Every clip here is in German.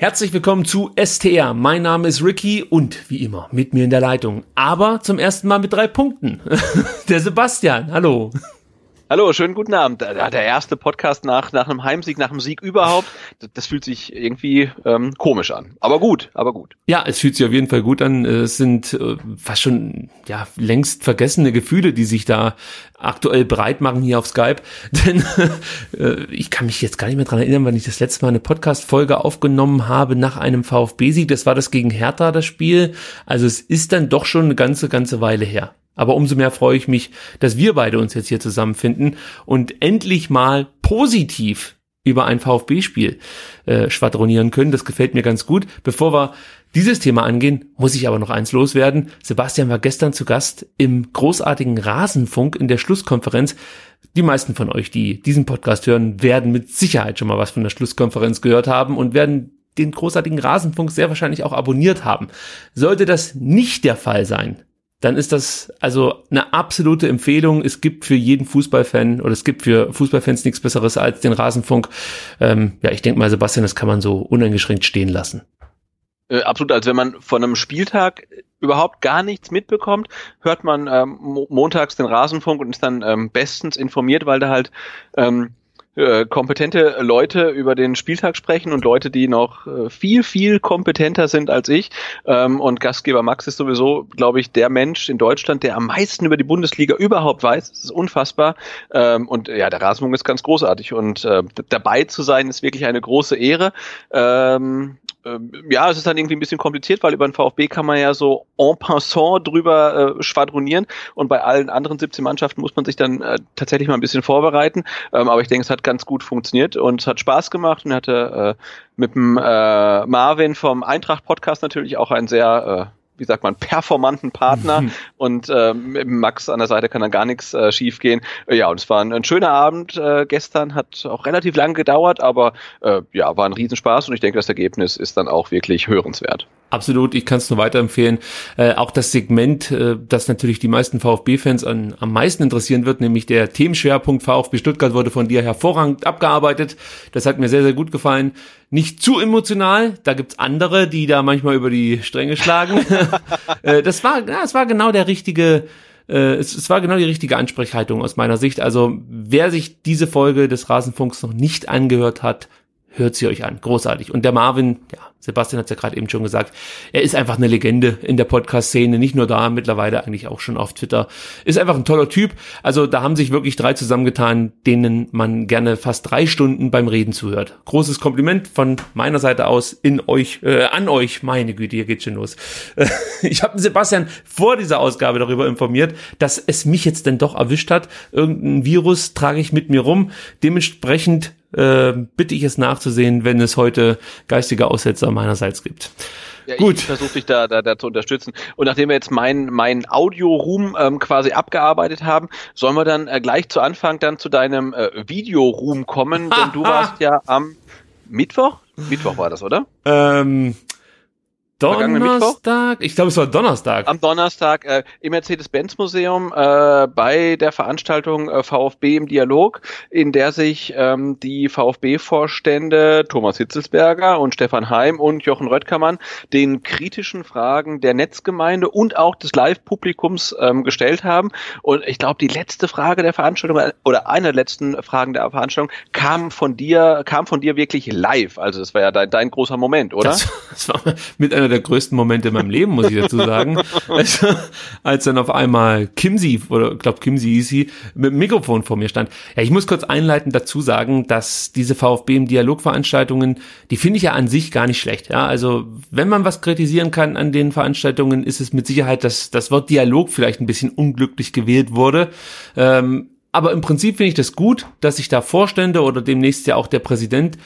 Herzlich willkommen zu STR. Mein Name ist Ricky und wie immer mit mir in der Leitung. Aber zum ersten Mal mit drei Punkten. Der Sebastian. Hallo. Hallo, schönen guten Abend. Der erste Podcast nach, nach einem Heimsieg, nach einem Sieg überhaupt. Das fühlt sich irgendwie ähm, komisch an. Aber gut, aber gut. Ja, es fühlt sich auf jeden Fall gut an. Es sind äh, fast schon ja längst vergessene Gefühle, die sich da aktuell breit machen hier auf Skype. Denn äh, ich kann mich jetzt gar nicht mehr dran erinnern, wann ich das letzte Mal eine Podcast-Folge aufgenommen habe nach einem VfB-Sieg. Das war das gegen Hertha, das Spiel. Also es ist dann doch schon eine ganze, ganze Weile her. Aber umso mehr freue ich mich, dass wir beide uns jetzt hier zusammenfinden und endlich mal positiv über ein VfB-Spiel äh, schwadronieren können. Das gefällt mir ganz gut. Bevor wir dieses Thema angehen, muss ich aber noch eins loswerden. Sebastian war gestern zu Gast im großartigen Rasenfunk in der Schlusskonferenz. Die meisten von euch, die diesen Podcast hören, werden mit Sicherheit schon mal was von der Schlusskonferenz gehört haben und werden den großartigen Rasenfunk sehr wahrscheinlich auch abonniert haben. Sollte das nicht der Fall sein, dann ist das also eine absolute Empfehlung. Es gibt für jeden Fußballfan oder es gibt für Fußballfans nichts Besseres als den Rasenfunk. Ähm, ja, ich denke mal, Sebastian, das kann man so uneingeschränkt stehen lassen. Äh, absolut, als wenn man von einem Spieltag überhaupt gar nichts mitbekommt, hört man ähm, montags den Rasenfunk und ist dann ähm, bestens informiert, weil da halt ähm, äh, kompetente Leute über den Spieltag sprechen und Leute, die noch äh, viel, viel kompetenter sind als ich. Ähm, und Gastgeber Max ist sowieso, glaube ich, der Mensch in Deutschland, der am meisten über die Bundesliga überhaupt weiß. Das ist unfassbar. Ähm, und ja, der Rasenfunk ist ganz großartig. Und äh, dabei zu sein, ist wirklich eine große Ehre. Ähm, ja, es ist dann irgendwie ein bisschen kompliziert, weil über den VfB kann man ja so en passant drüber äh, schwadronieren und bei allen anderen 17 Mannschaften muss man sich dann äh, tatsächlich mal ein bisschen vorbereiten. Ähm, aber ich denke, es hat ganz gut funktioniert und es hat Spaß gemacht und hatte äh, mit dem äh, Marvin vom Eintracht Podcast natürlich auch ein sehr äh, wie sagt man, performanten Partner mhm. und äh, mit Max an der Seite kann dann gar nichts äh, schief gehen. Äh, ja, und es war ein, ein schöner Abend äh, gestern, hat auch relativ lang gedauert, aber äh, ja, war ein Riesenspaß und ich denke, das Ergebnis ist dann auch wirklich hörenswert. Absolut, ich kann es nur weiterempfehlen. Äh, auch das Segment, äh, das natürlich die meisten VfB-Fans am meisten interessieren wird, nämlich der Themenschwerpunkt VfB Stuttgart wurde von dir hervorragend abgearbeitet. Das hat mir sehr, sehr gut gefallen. Nicht zu emotional, da gibt's andere, die da manchmal über die Stränge schlagen. äh, das war, ja, es war genau der richtige, äh, es, es war genau die richtige Ansprechhaltung aus meiner Sicht. Also wer sich diese Folge des Rasenfunks noch nicht angehört hat, hört sie euch an. Großartig. Und der Marvin, ja, Sebastian hat es ja gerade eben schon gesagt, er ist einfach eine Legende in der Podcast-Szene, nicht nur da, mittlerweile eigentlich auch schon auf Twitter. Ist einfach ein toller Typ. Also da haben sich wirklich drei zusammengetan, denen man gerne fast drei Stunden beim Reden zuhört. Großes Kompliment von meiner Seite aus in euch, äh, an euch. Meine Güte, hier geht's schon los. ich habe Sebastian vor dieser Ausgabe darüber informiert, dass es mich jetzt denn doch erwischt hat. Irgendein Virus trage ich mit mir rum. Dementsprechend äh, bitte ich es nachzusehen, wenn es heute geistige Aussetzer meinerseits gibt. Ja, Gut. Ich versuche dich da, da, da zu unterstützen. Und nachdem wir jetzt meinen mein Audio-Room ähm, quasi abgearbeitet haben, sollen wir dann äh, gleich zu Anfang dann zu deinem äh, Video-Room kommen, denn du warst ja am Mittwoch? Mittwoch war das, oder? Ähm, Donnerstag? Ich glaube, es war Donnerstag. Am Donnerstag äh, im Mercedes-Benz-Museum äh, bei der Veranstaltung äh, VfB im Dialog, in der sich ähm, die VfB-Vorstände Thomas Hitzelsberger und Stefan Heim und Jochen Röttgermann den kritischen Fragen der Netzgemeinde und auch des Live-Publikums ähm, gestellt haben. Und ich glaube, die letzte Frage der Veranstaltung äh, oder eine der letzten Fragen der Veranstaltung kam von dir, kam von dir wirklich live. Also es war ja dein, dein großer Moment, oder? Das, das war mit einer einer der größten Momente in meinem Leben, muss ich dazu sagen. als, als dann auf einmal Kimsi, oder ich glaube Kimsi hieß sie, mit dem Mikrofon vor mir stand. Ja, ich muss kurz einleitend dazu sagen, dass diese VfB im Dialogveranstaltungen, die finde ich ja an sich gar nicht schlecht. Ja, also wenn man was kritisieren kann an den Veranstaltungen, ist es mit Sicherheit, dass das Wort Dialog vielleicht ein bisschen unglücklich gewählt wurde. Ähm, aber im Prinzip finde ich das gut, dass sich da Vorstände oder demnächst ja auch der Präsident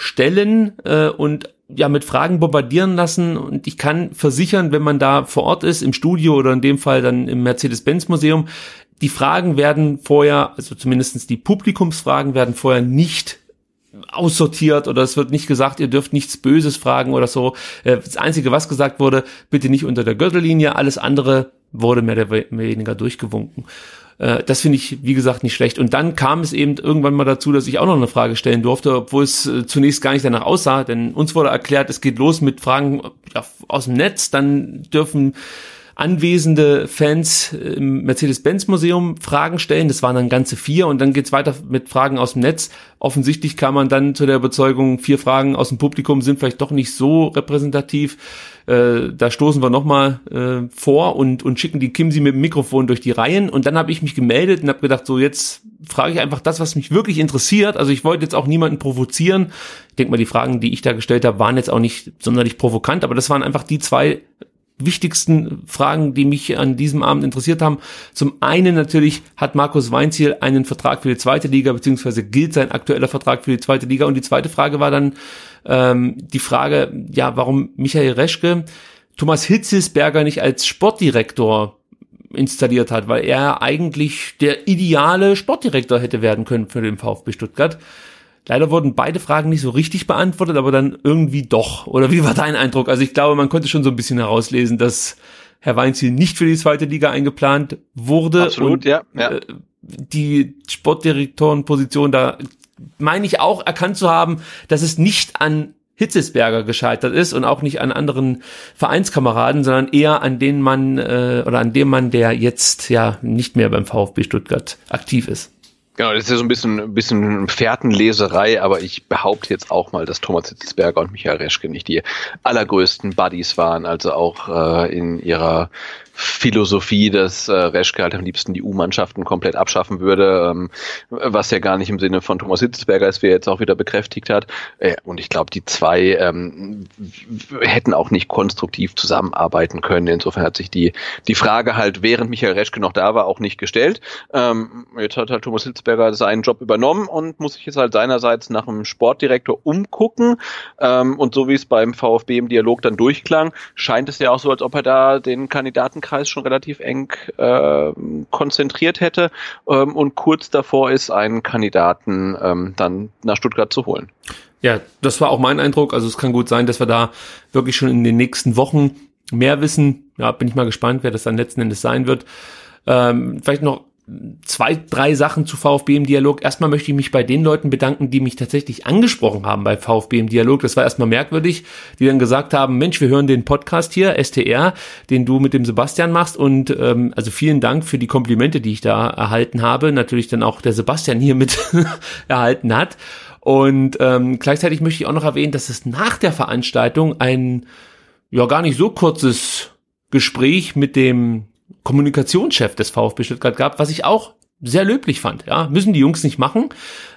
stellen äh, und ja mit Fragen bombardieren lassen und ich kann versichern, wenn man da vor Ort ist, im Studio oder in dem Fall dann im Mercedes-Benz-Museum, die Fragen werden vorher, also zumindestens die Publikumsfragen werden vorher nicht aussortiert oder es wird nicht gesagt, ihr dürft nichts Böses fragen oder so. Äh, das Einzige, was gesagt wurde, bitte nicht unter der Gürtellinie, alles andere wurde mehr oder weniger durchgewunken. Äh, das finde ich, wie gesagt, nicht schlecht. Und dann kam es eben irgendwann mal dazu, dass ich auch noch eine Frage stellen durfte, obwohl es äh, zunächst gar nicht danach aussah, denn uns wurde erklärt, es geht los mit Fragen aus dem Netz, dann dürfen anwesende Fans im Mercedes-Benz-Museum Fragen stellen. Das waren dann ganze vier und dann geht's weiter mit Fragen aus dem Netz. Offensichtlich kam man dann zu der Überzeugung, vier Fragen aus dem Publikum sind vielleicht doch nicht so repräsentativ. Äh, da stoßen wir nochmal äh, vor und, und schicken die Kimsi mit dem Mikrofon durch die Reihen. Und dann habe ich mich gemeldet und habe gedacht, so jetzt frage ich einfach das, was mich wirklich interessiert. Also ich wollte jetzt auch niemanden provozieren. Ich denke mal, die Fragen, die ich da gestellt habe, waren jetzt auch nicht sonderlich provokant, aber das waren einfach die zwei wichtigsten Fragen, die mich an diesem Abend interessiert haben. Zum einen natürlich hat Markus Weinziel einen Vertrag für die zweite Liga, beziehungsweise gilt sein aktueller Vertrag für die zweite Liga. Und die zweite Frage war dann ähm, die Frage, ja, warum Michael Reschke Thomas Hitzelsberger nicht als Sportdirektor installiert hat, weil er eigentlich der ideale Sportdirektor hätte werden können für den VfB Stuttgart. Leider wurden beide Fragen nicht so richtig beantwortet, aber dann irgendwie doch. Oder wie war dein Eindruck? Also ich glaube, man konnte schon so ein bisschen herauslesen, dass Herr Weinziel nicht für die zweite Liga eingeplant wurde. Absolut, und, ja. ja. Äh, die Sportdirektorenposition da meine ich auch erkannt zu haben, dass es nicht an Hitzesberger gescheitert ist und auch nicht an anderen Vereinskameraden, sondern eher an den Mann äh, oder an dem Mann, der jetzt ja nicht mehr beim VfB Stuttgart aktiv ist. Genau, das ist ja so ein bisschen, ein bisschen Fährtenleserei, aber ich behaupte jetzt auch mal, dass Thomas Hitzelsberger und Michael Reschke nicht die allergrößten Buddies waren, also auch äh, in ihrer Philosophie, dass äh, Reschke halt am liebsten die U-Mannschaften komplett abschaffen würde, ähm, was ja gar nicht im Sinne von Thomas Hitzelsberger ist, wie er jetzt auch wieder bekräftigt hat. Äh, und ich glaube, die zwei ähm, hätten auch nicht konstruktiv zusammenarbeiten können. Insofern hat sich die, die Frage halt, während Michael Reschke noch da war, auch nicht gestellt. Ähm, jetzt hat halt Thomas Hitzelsberger seinen Job übernommen und muss sich jetzt halt seinerseits nach einem Sportdirektor umgucken. Ähm, und so wie es beim VfB im Dialog dann durchklang, scheint es ja auch so, als ob er da den Kandidaten Kreis schon relativ eng äh, konzentriert hätte ähm, und kurz davor ist, einen Kandidaten ähm, dann nach Stuttgart zu holen. Ja, das war auch mein Eindruck. Also es kann gut sein, dass wir da wirklich schon in den nächsten Wochen mehr wissen. Ja, bin ich mal gespannt, wer das dann letzten Endes sein wird. Ähm, vielleicht noch zwei, drei Sachen zu VfB im Dialog. Erstmal möchte ich mich bei den Leuten bedanken, die mich tatsächlich angesprochen haben bei VfB im Dialog. Das war erstmal merkwürdig, die dann gesagt haben, Mensch, wir hören den Podcast hier, STR, den du mit dem Sebastian machst. Und ähm, also vielen Dank für die Komplimente, die ich da erhalten habe. Natürlich dann auch der Sebastian hier mit erhalten hat. Und ähm, gleichzeitig möchte ich auch noch erwähnen, dass es nach der Veranstaltung ein ja gar nicht so kurzes Gespräch mit dem Kommunikationschef des VfB Stuttgart gab, was ich auch sehr löblich fand. Ja, müssen die Jungs nicht machen,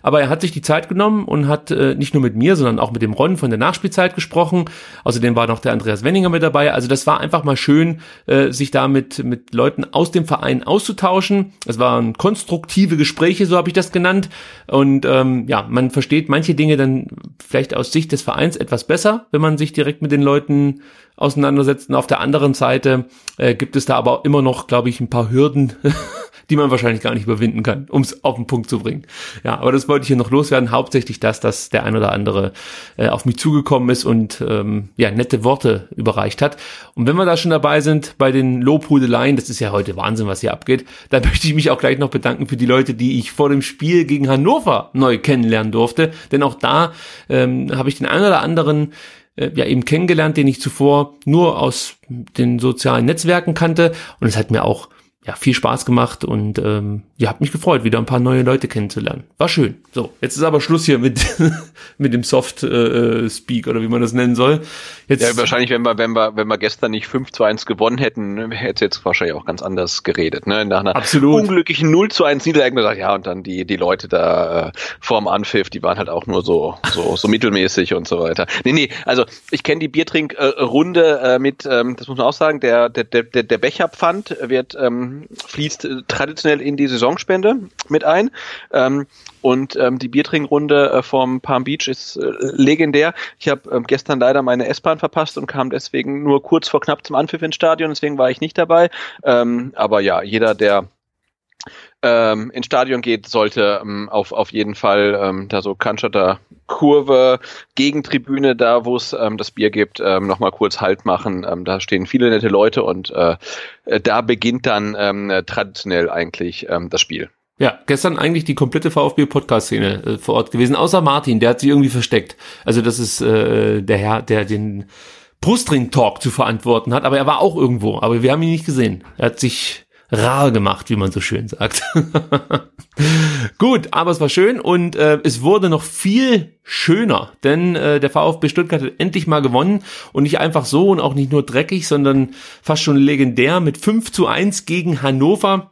aber er hat sich die Zeit genommen und hat äh, nicht nur mit mir, sondern auch mit dem Ron von der Nachspielzeit gesprochen. Außerdem war noch der Andreas Wenninger mit dabei. Also das war einfach mal schön, äh, sich da mit, mit Leuten aus dem Verein auszutauschen. Es waren konstruktive Gespräche, so habe ich das genannt. Und ähm, ja, man versteht manche Dinge dann vielleicht aus Sicht des Vereins etwas besser, wenn man sich direkt mit den Leuten auseinandersetzt. Und auf der anderen Seite äh, gibt es da aber immer noch, glaube ich, ein paar Hürden, die man wahrscheinlich gar nicht überwinden kann, um es auf den Punkt zu bringen. Ja, aber das wollte ich hier noch loswerden. Hauptsächlich das, dass der ein oder andere äh, auf mich zugekommen ist und ähm, ja nette Worte überreicht hat. Und wenn wir da schon dabei sind bei den Lobhudeleien, das ist ja heute Wahnsinn, was hier abgeht, dann möchte ich mich auch gleich noch bedanken für die Leute, die ich vor dem Spiel gegen Hannover neu kennenlernen durfte. Denn auch da ähm, habe ich den einen oder anderen äh, ja eben kennengelernt, den ich zuvor nur aus den sozialen Netzwerken kannte. Und es hat mir auch ja, viel Spaß gemacht und ähm, ja, hat mich gefreut, wieder ein paar neue Leute kennenzulernen. War schön. So, jetzt ist aber Schluss hier mit, mit dem Soft äh, Speak oder wie man das nennen soll. Jetzt, ja, wahrscheinlich, wenn wir, wenn wir, wenn wir gestern nicht 5 zu 1 gewonnen hätten, hätte es jetzt wahrscheinlich auch ganz anders geredet. Ne? Nach einer Absolut. unglücklichen 0 zu 1 Niederlage gesagt, ja, und dann die, die Leute da äh, vorm Anpfiff, die waren halt auch nur so, so, so mittelmäßig und so weiter. Nee, nee, also ich kenne die Biertrinkrunde äh, mit, ähm, das muss man auch sagen, der, der, der, der Becherpfand wird ähm, fließt äh, traditionell in die Saisonspende mit ein. Ähm, und ähm, die Biertrinkrunde äh, vom Palm Beach ist äh, legendär. Ich habe ähm, gestern leider meine S-Bahn verpasst und kam deswegen nur kurz vor knapp zum Anpfiff ins Stadion, deswegen war ich nicht dabei. Ähm, aber ja, jeder, der ähm, ins Stadion geht, sollte ähm, auf, auf jeden Fall ähm, da so Cannstatter Kurve, Gegentribüne, da wo es ähm, das Bier gibt, ähm, nochmal kurz Halt machen. Ähm, da stehen viele nette Leute und äh, da beginnt dann ähm, traditionell eigentlich ähm, das Spiel. Ja, gestern eigentlich die komplette VfB-Podcast-Szene äh, vor Ort gewesen, außer Martin, der hat sich irgendwie versteckt. Also das ist äh, der Herr, der den Brustring-Talk zu verantworten hat, aber er war auch irgendwo, aber wir haben ihn nicht gesehen. Er hat sich rar gemacht, wie man so schön sagt. Gut, aber es war schön und äh, es wurde noch viel schöner, denn äh, der VfB Stuttgart hat endlich mal gewonnen und nicht einfach so und auch nicht nur dreckig, sondern fast schon legendär mit 5 zu 1 gegen Hannover.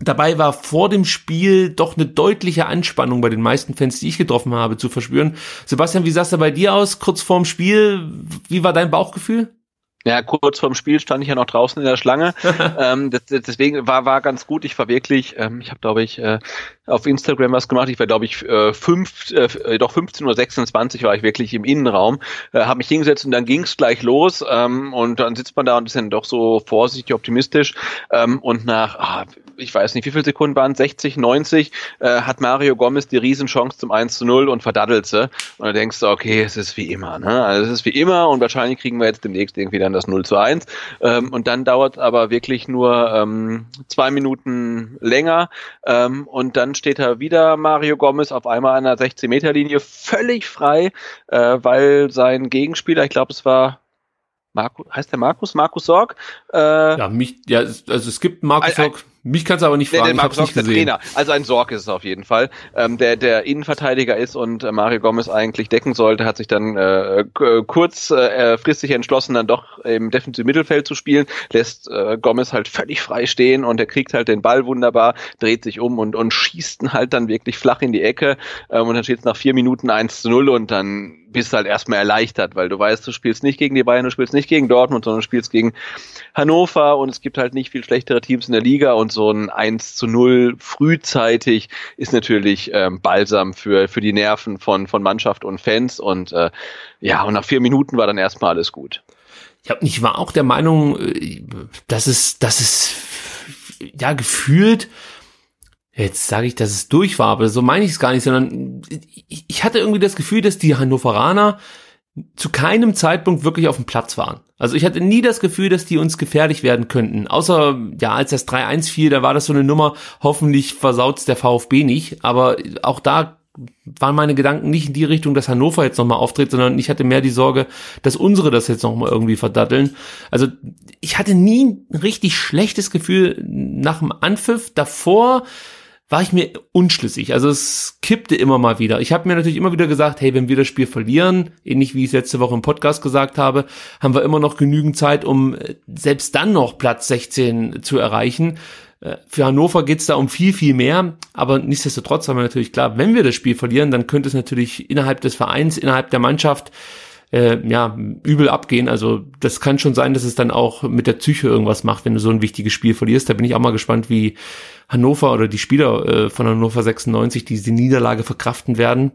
Dabei war vor dem Spiel doch eine deutliche Anspannung bei den meisten Fans, die ich getroffen habe, zu verspüren. Sebastian, wie sah es da bei dir aus, kurz vorm Spiel? Wie war dein Bauchgefühl? Ja, kurz vorm Spiel stand ich ja noch draußen in der Schlange. ähm, das, deswegen war war ganz gut. Ich war wirklich, ähm, ich habe glaube ich äh, auf Instagram was gemacht. Ich war glaube ich äh, fünf, äh, doch 15.26 Uhr war ich wirklich im Innenraum, äh, habe mich hingesetzt und dann ging's gleich los ähm, und dann sitzt man da und ist dann doch so vorsichtig optimistisch ähm, und nach ah, ich weiß nicht, wie viele Sekunden waren 60, 90, äh, hat Mario Gomez die Riesenchance zum 1 zu 0 und verdaddelt sie. Und dann denkst du, okay, es ist wie immer, ne? Also es ist wie immer und wahrscheinlich kriegen wir jetzt demnächst irgendwie dann das 0 zu 1. Ähm, und dann dauert aber wirklich nur ähm, zwei Minuten länger ähm, und dann steht da wieder Mario Gomez auf einmal an der 16-Meter-Linie völlig frei, äh, weil sein Gegenspieler, ich glaube es war Markus, heißt der Markus? Markus Sorg? Äh, ja, mich, ja, also es gibt Markus Sorg. Mich kannst du aber nicht fragen, der ich hab's nicht gesehen. Trainer. Also ein Sorg ist es auf jeden Fall, ähm, der der Innenverteidiger ist und äh, Mario Gomez eigentlich decken sollte, hat sich dann äh, kurzfristig äh, entschlossen, dann doch im defensiven Mittelfeld zu spielen, lässt äh, Gomez halt völlig frei stehen und er kriegt halt den Ball wunderbar, dreht sich um und und schießt ihn halt dann wirklich flach in die Ecke ähm, und dann steht es nach vier Minuten 1 zu 0 und dann bist halt erstmal erleichtert, weil du weißt, du spielst nicht gegen die Bayern, du spielst nicht gegen Dortmund, sondern du spielst gegen Hannover und es gibt halt nicht viel schlechtere Teams in der Liga und so ein 1 zu 0 frühzeitig ist natürlich ähm, Balsam für, für die Nerven von, von Mannschaft und Fans und äh, ja, und nach vier Minuten war dann erstmal alles gut. Ja, ich war auch der Meinung, äh, dass es, dass es ja gefühlt Jetzt sage ich, dass es durch war, aber so meine ich es gar nicht, sondern ich hatte irgendwie das Gefühl, dass die Hannoveraner zu keinem Zeitpunkt wirklich auf dem Platz waren. Also ich hatte nie das Gefühl, dass die uns gefährlich werden könnten. Außer, ja, als das 3-1 fiel, da war das so eine Nummer, hoffentlich versaut's der VfB nicht. Aber auch da waren meine Gedanken nicht in die Richtung, dass Hannover jetzt nochmal auftritt, sondern ich hatte mehr die Sorge, dass unsere das jetzt nochmal irgendwie verdatteln. Also ich hatte nie ein richtig schlechtes Gefühl nach dem Anpfiff. Davor war ich mir unschlüssig. Also es kippte immer mal wieder. Ich habe mir natürlich immer wieder gesagt, hey, wenn wir das Spiel verlieren, ähnlich wie ich es letzte Woche im Podcast gesagt habe, haben wir immer noch genügend Zeit, um äh, selbst dann noch Platz 16 zu erreichen. Äh, für Hannover geht's da um viel, viel mehr, aber nichtsdestotrotz haben wir natürlich klar, wenn wir das Spiel verlieren, dann könnte es natürlich innerhalb des Vereins, innerhalb der Mannschaft äh, ja, übel abgehen. Also das kann schon sein, dass es dann auch mit der Psyche irgendwas macht, wenn du so ein wichtiges Spiel verlierst. Da bin ich auch mal gespannt, wie Hannover oder die Spieler äh, von Hannover 96 diese Niederlage verkraften werden.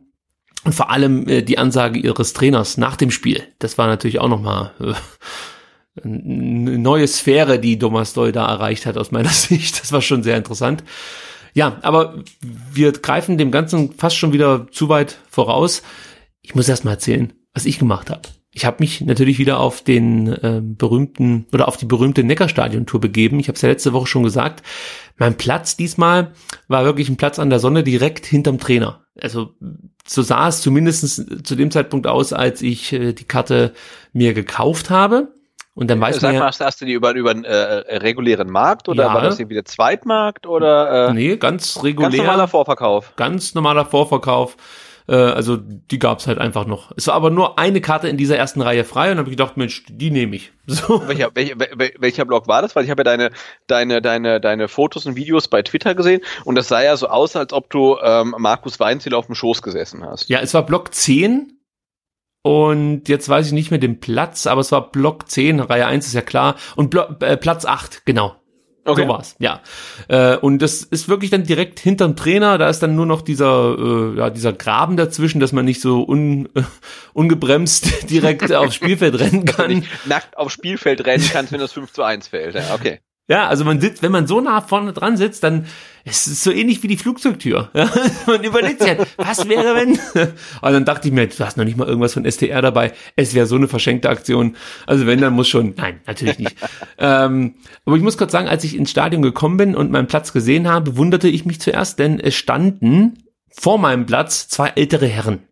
Und vor allem äh, die Ansage ihres Trainers nach dem Spiel. Das war natürlich auch nochmal äh, eine neue Sphäre, die Thomas Doll da erreicht hat aus meiner Sicht. Das war schon sehr interessant. Ja, aber wir greifen dem Ganzen fast schon wieder zu weit voraus. Ich muss erst mal erzählen, was ich gemacht habe. Ich habe mich natürlich wieder auf den äh, berühmten oder auf die berühmte Neckarstadion-Tour begeben. Ich habe es ja letzte Woche schon gesagt. Mein Platz diesmal war wirklich ein Platz an der Sonne direkt hinterm Trainer. Also so sah es zumindest zu dem Zeitpunkt aus, als ich äh, die Karte mir gekauft habe. Und dann weiß Sag man ja, mal, hast du die über, über einen äh, regulären Markt oder ja, war das irgendwie der Zweitmarkt oder? Äh, nee, ganz regulär. Ganz normaler Vorverkauf. Ganz normaler Vorverkauf. Äh, also die gab's halt einfach noch. Es war aber nur eine Karte in dieser ersten Reihe frei und habe ich gedacht, Mensch, die nehme ich. So. Welcher, welcher, welcher Blog war das? Weil ich habe ja deine, deine, deine, deine Fotos und Videos bei Twitter gesehen und das sah ja so aus, als ob du ähm, Markus Weinziel auf dem Schoß gesessen hast. Ja, es war Block 10 und jetzt weiß ich nicht mehr den Platz, aber es war Block 10, Reihe 1 ist ja klar. Und Blo äh, Platz 8, genau. Okay. So war's, ja. Äh, und das ist wirklich dann direkt hinterm Trainer. Da ist dann nur noch dieser, äh, ja, dieser Graben dazwischen, dass man nicht so un, äh, ungebremst direkt aufs Spielfeld rennen kann. nackt aufs Spielfeld rennen kannst, wenn das 5 zu 1 fällt. Ja, okay. Ja, also man sitzt, wenn man so nah vorne dran sitzt, dann ist es so ähnlich wie die Flugzeugtür. Ja, man überlegt sich halt, was wäre wenn? Und dann dachte ich mir, du hast noch nicht mal irgendwas von STR dabei. Es wäre so eine verschenkte Aktion. Also wenn, dann muss schon, nein, natürlich nicht. ähm, aber ich muss kurz sagen, als ich ins Stadion gekommen bin und meinen Platz gesehen habe, wunderte ich mich zuerst, denn es standen vor meinem Platz zwei ältere Herren.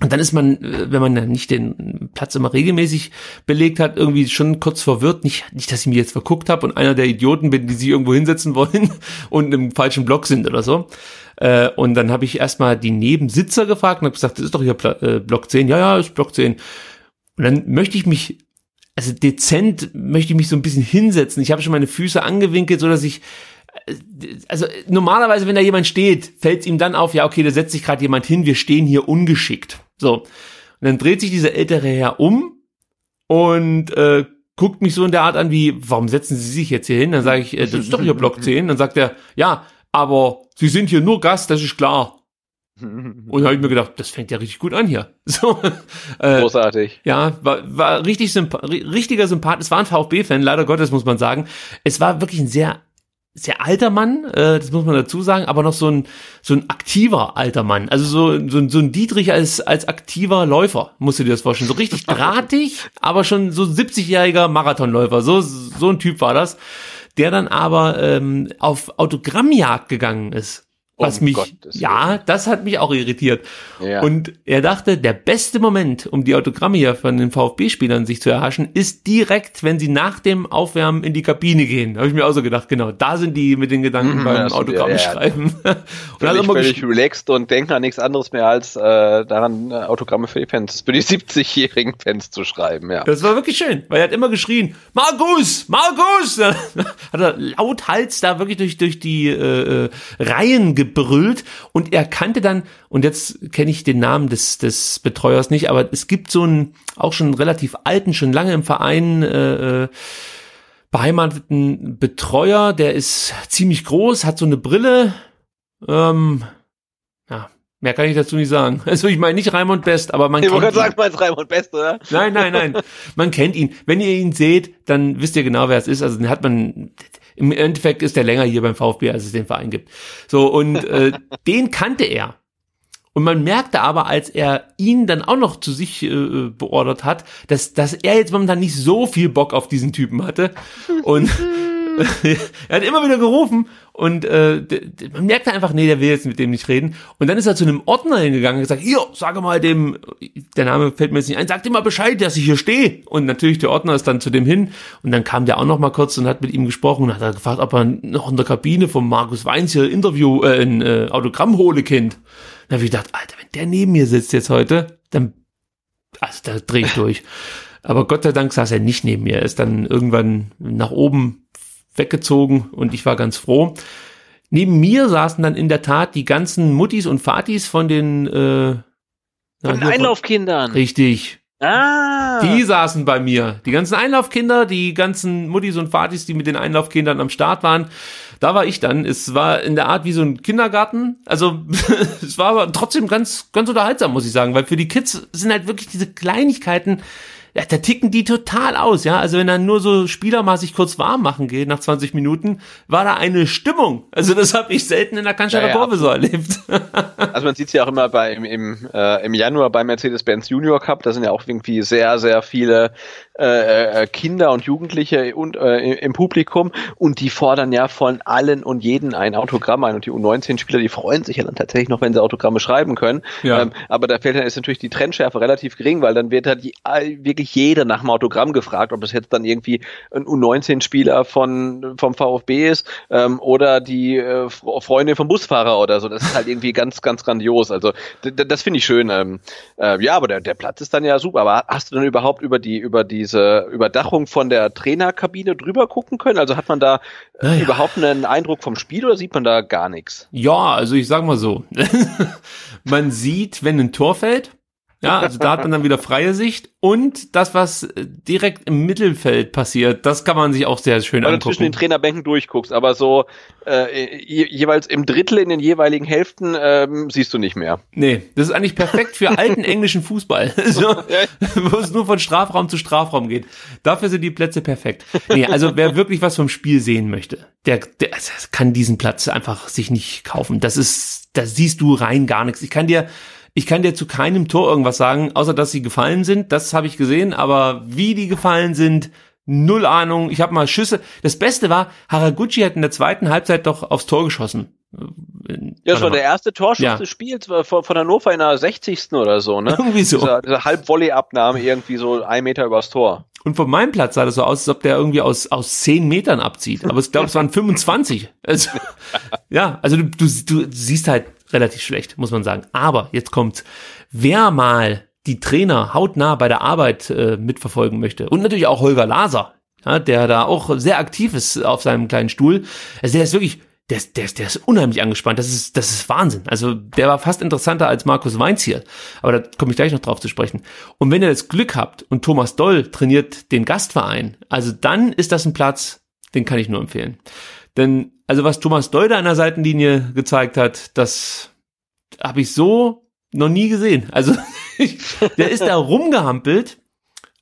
Und dann ist man, äh, wenn man nicht den Platz immer regelmäßig belegt hat, irgendwie schon kurz verwirrt. Nicht, nicht dass ich mich jetzt verguckt habe und einer der Idioten bin, die sich irgendwo hinsetzen wollen und im falschen Block sind oder so. Äh, und dann habe ich erstmal die Nebensitzer gefragt und habe gesagt, das ist doch hier äh, Block 10. Ja, ja, ist Block 10. Und dann möchte ich mich, also dezent möchte ich mich so ein bisschen hinsetzen. Ich habe schon meine Füße angewinkelt, so dass ich also normalerweise, wenn da jemand steht, fällt es ihm dann auf, ja, okay, da setzt sich gerade jemand hin, wir stehen hier ungeschickt. So. Und dann dreht sich dieser ältere Herr um und äh, guckt mich so in der Art an wie, warum setzen Sie sich jetzt hier hin? Dann sage ich, äh, das ist doch hier Block 10. Dann sagt er, ja, aber Sie sind hier nur Gast, das ist klar. Und habe ich mir gedacht, das fängt ja richtig gut an hier. So, äh, Großartig. Ja, war, war richtig sympa richtiger Sympath. Es war ein VfB-Fan, leider Gottes muss man sagen. Es war wirklich ein sehr sehr alter Mann, äh, das muss man dazu sagen, aber noch so ein so ein aktiver alter Mann, also so so, so ein Dietrich als als aktiver Läufer, musst du dir das vorstellen, so richtig drahtig, aber schon so 70-jähriger Marathonläufer, so so ein Typ war das, der dann aber ähm, auf Autogrammjagd gegangen ist was um mich, Gottes ja, das hat mich auch irritiert. Ja. Und er dachte, der beste Moment, um die Autogramme hier von den VfB-Spielern sich zu erhaschen, ist direkt, wenn sie nach dem Aufwärmen in die Kabine gehen. Da habe ich mir auch so gedacht, genau, da sind die mit den Gedanken mhm, beim Autogramm ja, schreiben. Ja. und völlig, völlig relaxed und denken an nichts anderes mehr als äh, daran, äh, Autogramme für die Fans, für die 70-jährigen Fans zu schreiben. Ja. Das war wirklich schön, weil er hat immer geschrien, Markus, Markus! hat er lauthals da wirklich durch, durch die äh, äh Reihen ge gebrüllt und er kannte dann, und jetzt kenne ich den Namen des, des Betreuers nicht, aber es gibt so einen auch schon relativ alten, schon lange im Verein äh, äh, beheimateten Betreuer, der ist ziemlich groß, hat so eine Brille, ähm, ja, Mehr kann ich dazu nicht sagen. Also ich meine nicht Raimund Best, aber man ich kennt ihn. sagen, meinst Raimund Best, oder? Nein, nein, nein. Man kennt ihn. Wenn ihr ihn seht, dann wisst ihr genau, wer es ist. Also den hat man, im Endeffekt ist der länger hier beim VfB, als es den Verein gibt. So, und äh, den kannte er. Und man merkte aber, als er ihn dann auch noch zu sich äh, beordert hat, dass, dass er jetzt momentan nicht so viel Bock auf diesen Typen hatte. Und er hat immer wieder gerufen und äh, man merkte einfach, nee, der will jetzt mit dem nicht reden. Und dann ist er zu einem Ordner hingegangen und gesagt, hier, sage mal dem, der Name fällt mir jetzt nicht ein, sag dir mal Bescheid, dass ich hier stehe. Und natürlich der Ordner ist dann zu dem hin und dann kam der auch noch mal kurz und hat mit ihm gesprochen und hat er gefragt, ob er noch in der Kabine vom Markus Weins hier Interview, äh, ein äh, Autogramm hole kennt. Da habe ich gedacht, Alter, wenn der neben mir sitzt jetzt heute, dann, also da dreh ich durch. Aber Gott sei Dank saß er nicht neben mir. Er ist dann irgendwann nach oben weggezogen und ich war ganz froh. Neben mir saßen dann in der Tat die ganzen Muttis und Vatis von den, äh, von den Einlaufkindern. Richtig. Ah. Die saßen bei mir. Die ganzen Einlaufkinder, die ganzen Muttis und Vatis, die mit den Einlaufkindern am Start waren. Da war ich dann. Es war in der Art wie so ein Kindergarten. Also es war aber trotzdem ganz, ganz unterhaltsam, muss ich sagen, weil für die Kids sind halt wirklich diese Kleinigkeiten, ja, da ticken die total aus, ja. Also wenn dann nur so Spieler mal sich kurz warm machen geht nach 20 Minuten, war da eine Stimmung. Also das habe ich selten in der Cannstatter ja, ja, Kurve so erlebt. also man sieht es ja auch immer bei im, im, äh, im Januar bei Mercedes-Benz Junior Cup, da sind ja auch irgendwie sehr, sehr viele äh, äh, Kinder und Jugendliche und, äh, im Publikum und die fordern ja von allen und jeden ein Autogramm ein und die U19-Spieler, die freuen sich ja dann tatsächlich noch, wenn sie Autogramme schreiben können. Ja. Ähm, aber da fällt dann ist natürlich die Trendschärfe relativ gering, weil dann wird halt die, wirklich jeder nach dem Autogramm gefragt, ob es jetzt dann irgendwie ein U19-Spieler von vom VfB ist ähm, oder die äh, Freundin vom Busfahrer oder so. Das ist halt irgendwie ganz, ganz grandios. Also das finde ich schön. Ähm, äh, ja, aber der, der Platz ist dann ja super. Aber hast du dann überhaupt über die über die diese Überdachung von der Trainerkabine drüber gucken können? Also hat man da äh, naja. überhaupt einen Eindruck vom Spiel oder sieht man da gar nichts? Ja, also ich sag mal so. man sieht, wenn ein Tor fällt, Ja, also da hat man dann wieder freie Sicht und das, was äh, direkt im Mittelfeld passiert, das kann man sich auch sehr schön Weil du angucken. zwischen den Trainerbänken durchguckst, aber so äh, je, jeweils im Drittel in den jeweiligen Hälften ähm, siehst du nicht mehr. Nee, das ist eigentlich perfekt für alten englischen Fußball, so, wo es nur von Strafraum zu Strafraum geht. Dafür sind die Plätze perfekt. Nee, also wer wirklich was vom Spiel sehen möchte, der, der also kann diesen Platz einfach sich nicht kaufen. Das ist, da siehst du rein gar nichts. Ich kann dir ich kann dir zu keinem Tor irgendwas sagen, außer dass sie gefallen sind. Das habe ich gesehen, aber wie die gefallen sind, null Ahnung. Ich habe mal Schüsse. Das Beste war, Haraguchi hat in der zweiten Halbzeit doch aufs Tor geschossen. Ja, das war der erste Torschuss Ja. des Spiels von, von Hannover in der 60. oder so, ne? Irgendwie so. Dieser, dieser Halbvolley-Abnahme irgendwie so ein Meter übers Tor. Und von meinem Platz sah das so aus, als ob der irgendwie aus, aus 10 Metern abzieht. Aber ich glaube, es waren 25. Also, ja, also du, du, du siehst halt relativ schlecht, muss man sagen. Aber jetzt kommt's. Wer mal die Trainer hautnah bei der Arbeit äh, mitverfolgen möchte und natürlich auch Holger Laser, ja, der da auch sehr aktiv ist auf seinem kleinen Stuhl. Also der ist wirklich, der ist, der ist, der ist unheimlich angespannt. Das ist, das ist Wahnsinn. Also der war fast interessanter als Markus Weinz hier. Aber da komme ich gleich noch drauf zu sprechen. Und wenn ihr das Glück habt und Thomas Doll trainiert den Gastverein, also dann ist das ein Platz, den kann ich nur empfehlen. Denn, also was Thomas da an der Seitenlinie gezeigt hat, das habe ich so noch nie gesehen. Also der ist da rumgehampelt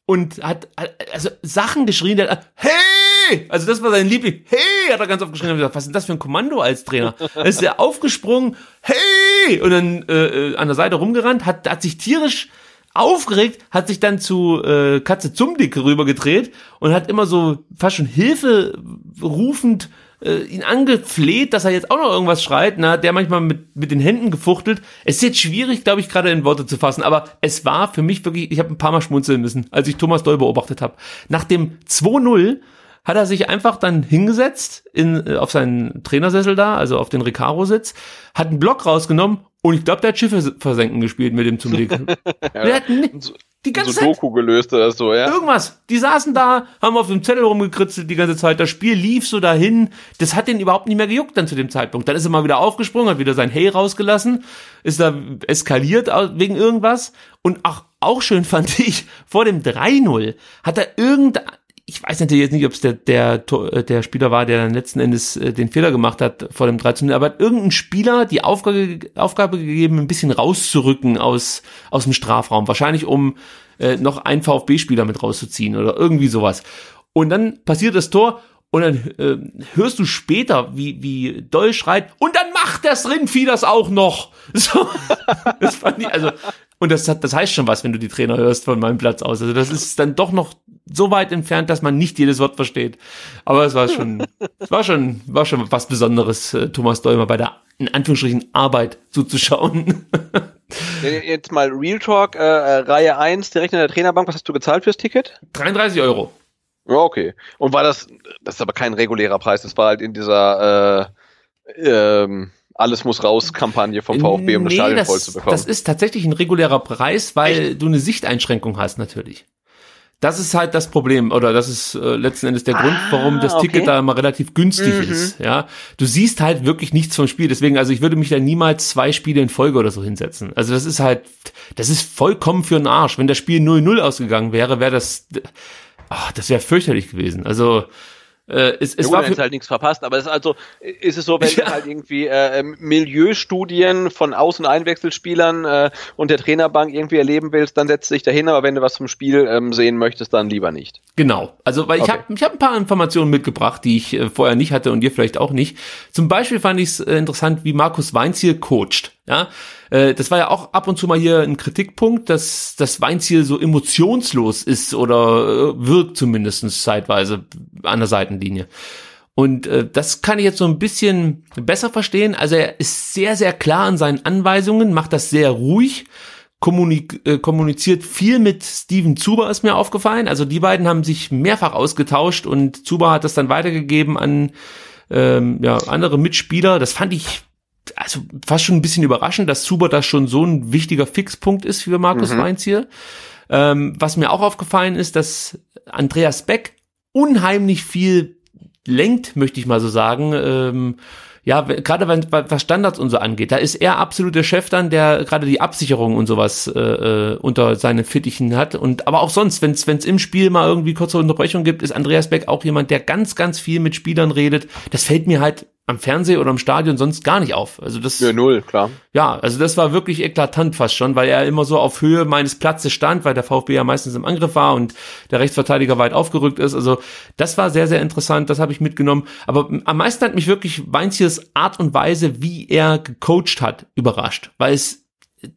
und hat, also Sachen geschrien, der hat, hey! Also das war sein Liebling. Hey! Hat er ganz oft geschrien. Und gesagt, was ist denn das für ein Kommando als Trainer? Da ist er aufgesprungen, hey! Und dann äh, an der Seite rumgerannt, hat, hat sich tierisch aufgeregt, hat sich dann zu äh, Katze Zumdick rübergedreht und hat immer so fast schon Hilfe rufend äh, ihn angefleht, dass er jetzt auch noch irgendwas schreit. Na, der manchmal mit, mit den Händen gefuchtelt. Es ist jetzt schwierig, glaube ich, gerade in Worte zu fassen, aber es war für mich wirklich, ich habe ein paar Mal schmunzeln müssen, als ich Thomas Doll beobachtet habe. Nach dem 2-0 hat er sich einfach dann hingesetzt in, äh, auf seinen Trainersessel da, also auf den Recaro-Sitz, hat einen Block rausgenommen und ich glaube, der hat Schiffe versenken gespielt mit dem zum Blick. Der hat ni- die ganze so Zeit Doku gelöst oder so, ja. Irgendwas. Die saßen da, haben auf dem Zettel rumgekritzelt die ganze Zeit. Das Spiel lief so dahin. Das hat den überhaupt nicht mehr gejuckt dann zu dem Zeitpunkt. Dann ist er mal wieder aufgesprungen, hat wieder sein Hey rausgelassen, ist da eskaliert wegen irgendwas. Und auch, auch schön fand ich, vor dem 3-0 hat er irgend, ich weiß natürlich jetzt nicht, ob es der, der, äh, der Spieler war, der dann letzten Endes äh, den Fehler gemacht hat vor dem 13, aber hat irgendein Spieler die Aufgabe, Aufgabe gegeben, ein bisschen rauszurücken aus, aus dem Strafraum. Wahrscheinlich um äh, noch einen VfB-Spieler mit rauszuziehen oder irgendwie sowas. Und dann passiert das Tor und dann äh, hörst du später, wie, wie Doll schreit, und dann macht das Rindvieh das auch noch. So, das fand ich, also, und das hat, das heißt schon was, wenn du die Trainer hörst von meinem Platz aus. Also das ist dann doch noch so weit entfernt, dass man nicht jedes Wort versteht. Aber es war schon, es war schon, war schon was Besonderes, äh, Thomas Doll mal bei der, in Anführungsstrichen, Arbeit zuzuschauen. Jetzt mal Real Talk, äh, äh, Reihe 1, direkt in der Trainerbank. Was hast du gezahlt fürs Ticket? 33 Euro. Ja, okay. Und war das, das ist aber kein regulärer Preis, das war halt in dieser äh, ähm, Alles muss raus Kampagne vom VfB, um das Nee, Stadion das, voll zu bekommen. Das ist tatsächlich ein regulärer Preis, weil du eine Sichteinschränkung hast natürlich. Das ist halt das Problem oder das ist äh, letzten Endes der Grund, warum das okay. Ticket da immer relativ günstig Mhm. ist. Ja, du siehst halt wirklich nichts vom Spiel. Deswegen, also ich würde mich da niemals zwei Spiele in Folge oder so hinsetzen. Also das ist halt, das ist vollkommen für den Arsch. Wenn das Spiel 0-0 ausgegangen wäre, wäre das, ach, das wäre fürchterlich gewesen. Also äh, es, es Jo, war für, halt nichts verpasst, aber es ist also, ist es so, wenn Ja. du halt irgendwie äh, ähm, Milieustudien von und Einwechselspielern äh, und der Trainerbank irgendwie erleben willst, dann setzt dich dahin, aber wenn du was vom Spiel ähm, sehen möchtest, dann lieber nicht. Genau. Also, weil ich Okay. habe ich hab ein paar Informationen mitgebracht, die ich äh, vorher nicht hatte und ihr vielleicht auch nicht. Zum Beispiel fand ich es äh, interessant, wie Markus Weinz hier coacht. Ja, äh, das war ja auch ab und zu mal hier ein Kritikpunkt, dass das Weinz hier so emotionslos ist oder äh, wirkt zumindest zeitweise an der Seitenlinie. Und äh, das kann ich jetzt so ein bisschen besser verstehen. Also er ist sehr, sehr klar in seinen Anweisungen, macht das sehr ruhig, kommunik äh, kommuniziert viel mit Steven Zuber, ist mir aufgefallen. Also die beiden haben sich mehrfach ausgetauscht und Zuber hat das dann weitergegeben an ähm, ja, andere Mitspieler. Das fand ich also fast schon ein bisschen überraschend, dass Zuber das schon so ein wichtiger Fixpunkt ist für Markus Mhm. Weinz hier. Ähm, was mir auch aufgefallen ist, dass Andreas Beck unheimlich viel lenkt, möchte ich mal so sagen. Ähm, ja, gerade was Standards und so angeht, da ist er absolut der Chef dann, der gerade die Absicherung und sowas äh, äh unter seine Fittichen hat. Und aber auch sonst, wenn es im Spiel mal irgendwie kurze Unterbrechung gibt, ist Andreas Beck auch jemand, der ganz, ganz viel mit Spielern redet. Das fällt mir halt am Fernseher oder im Stadion sonst gar nicht auf. Also das ja null, klar. Ja, also das war wirklich eklatant fast schon, weil er immer so auf Höhe meines Platzes stand, weil der VfB ja meistens im Angriff war und der Rechtsverteidiger weit aufgerückt ist. Also das war sehr sehr interessant, das habe ich mitgenommen, aber am meisten hat mich wirklich Weinziers Art und Weise, wie er gecoacht hat, überrascht, weil es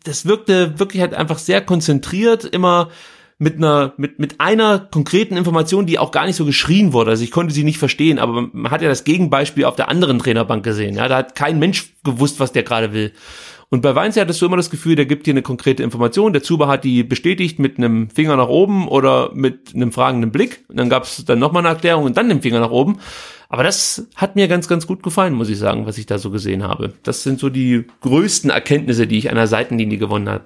das wirkte wirklich halt einfach sehr konzentriert, immer mit einer, mit, mit einer konkreten Information, die auch gar nicht so geschrien wurde. Also ich konnte sie nicht verstehen, aber man hat ja das Gegenbeispiel auf der anderen Trainerbank gesehen. Ja, da hat kein Mensch gewusst, was der gerade will. Und bei Weinz hattest du immer das Gefühl, der gibt dir eine konkrete Information. Der Zuber hat die bestätigt mit einem Finger nach oben oder mit einem fragenden Blick. Und dann gab es dann nochmal eine Erklärung und dann den Finger nach oben. Aber das hat mir ganz, ganz gut gefallen, muss ich sagen, was ich da so gesehen habe. Das sind so die größten Erkenntnisse, die ich an der Seitenlinie gewonnen habe.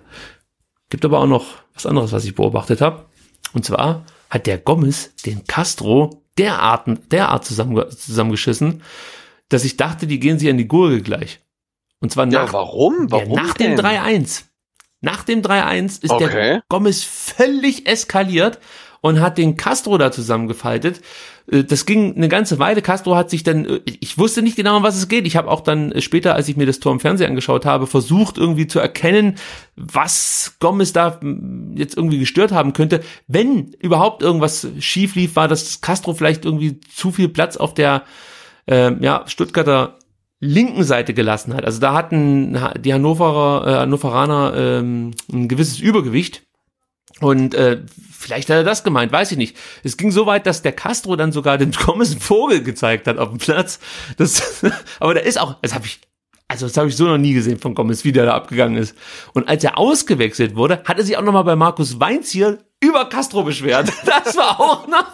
Gibt aber auch noch was anderes, was ich beobachtet habe. Und zwar hat der Gomez den Castro derart, derart zusammen, zusammengeschissen, dass ich dachte, die gehen sich an die Gurgel gleich. Und zwar nach, ja, warum? warum ja, nach denn? dem 3-1. Nach dem 3-1 ist okay. der Gomez völlig eskaliert und hat den Castro da zusammengefaltet. Äh, das ging eine ganze Weile. Castro hat sich dann, äh, ich wusste nicht genau, um was es geht. Ich habe auch dann später, als ich mir das Tor im Fernsehen angeschaut habe, versucht irgendwie zu erkennen, was Gomez da jetzt irgendwie gestört haben könnte. Wenn überhaupt irgendwas schief lief, war, dass Castro vielleicht irgendwie zu viel Platz auf der äh, ja, Stuttgarter linken Seite gelassen hat. Also da hatten die Hannoverer, äh, Hannoveraner ähm, ein gewisses Übergewicht. Und äh, vielleicht hat er das gemeint, weiß ich nicht. Es ging so weit, dass der Castro dann sogar den Gomez einen Vogel gezeigt hat auf dem Platz. Das, aber da ist auch, das habe ich, also das habe ich so noch nie gesehen von Gomez, wie der da abgegangen ist. Und als er ausgewechselt wurde, hat er sich auch nochmal bei Markus Weinz hier über Castro beschwert. Das war auch noch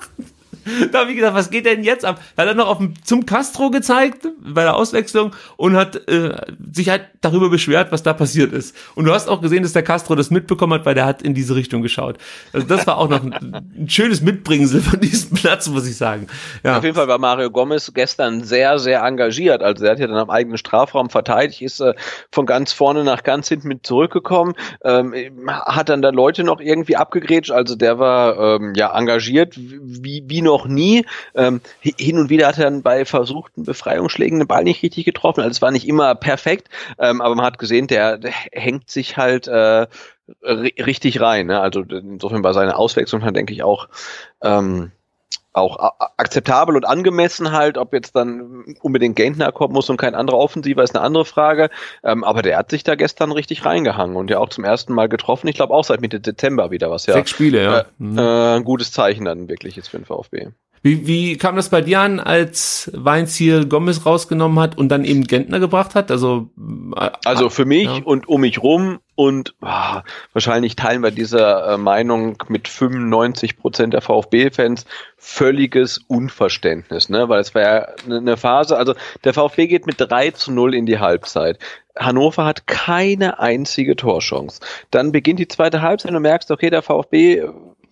da habe ich gedacht, was geht denn jetzt ab? Hat er noch auf dem, zum Castro gezeigt bei der Auswechslung und hat äh, sich halt darüber beschwert, was da passiert ist. Und du hast auch gesehen, dass der Castro das mitbekommen hat, weil der hat in diese Richtung geschaut. Also das war auch noch ein, ein schönes Mitbringsel von diesem Platz, muss ich sagen. Ja. Auf jeden Fall war Mario Gomez gestern sehr, sehr engagiert. Also er hat ja dann am eigenen Strafraum verteidigt, ist äh, von ganz vorne nach ganz hinten mit zurückgekommen, ähm, hat dann da Leute noch irgendwie abgegrätscht. Also der war ähm, ja engagiert, wie, wie noch nie. Ähm, hin und wieder hat er dann bei versuchten Befreiungsschlägen den Ball nicht richtig getroffen. Also es war nicht immer perfekt, ähm, aber man hat gesehen, der, der hängt sich halt äh, richtig rein. Ne? Also insofern war seine Auswechslung dann denke ich auch ähm, auch akzeptabel und angemessen halt, ob jetzt dann unbedingt Gentner kommen muss und kein anderer Offensiver ist eine andere Frage. Ähm, aber der hat sich da gestern richtig reingehangen und ja auch zum ersten Mal getroffen. Ich glaube auch seit Mitte Dezember wieder was ja. Sechs Spiele, ja. Äh, mhm. äh, ein gutes Zeichen dann wirklich jetzt für den VfB. Wie, wie kam das bei dir an, als Weinz hier Gomez rausgenommen hat und dann eben Gentner gebracht hat? Also, äh, also für mich ja. und um mich rum und oh, wahrscheinlich teilen wir diese äh, Meinung mit 95 Prozent der VfB-Fans völliges Unverständnis, ne? Weil es war ja eine Phase, also der VfB geht mit 3 zu 0 in die Halbzeit. Hannover hat keine einzige Torchance. Dann beginnt die zweite Halbzeit und du merkst, okay, der VfB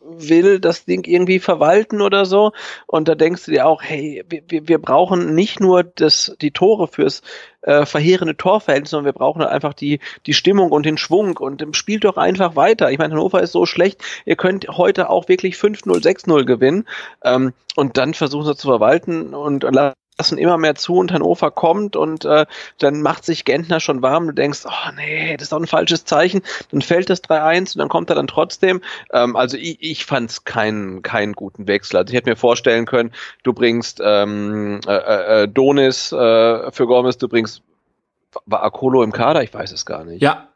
will das Ding irgendwie verwalten oder so. Und da denkst du dir auch, hey, wir, wir brauchen nicht nur das, die Tore fürs äh, verheerende Torverhältnis, sondern wir brauchen halt einfach die, die Stimmung und den Schwung und spielt doch einfach weiter. Ich meine, Hannover ist so schlecht, ihr könnt heute auch wirklich 5-0, 6-0 gewinnen ähm, und dann versuchen sie zu verwalten und lassen immer mehr zu und Hannover kommt und äh, dann macht sich Gentner schon warm. Du denkst, oh nee, das ist doch ein falsches Zeichen. Dann fällt das 3-1 und dann kommt er dann trotzdem. Ähm, also ich, ich fand es keinen keinen guten Wechsel. Also ich hätte mir vorstellen können, du bringst ähm, äh, äh, äh Donis äh, für Gomez, du bringst war Akolo im Kader? Ich weiß es gar nicht. Ja,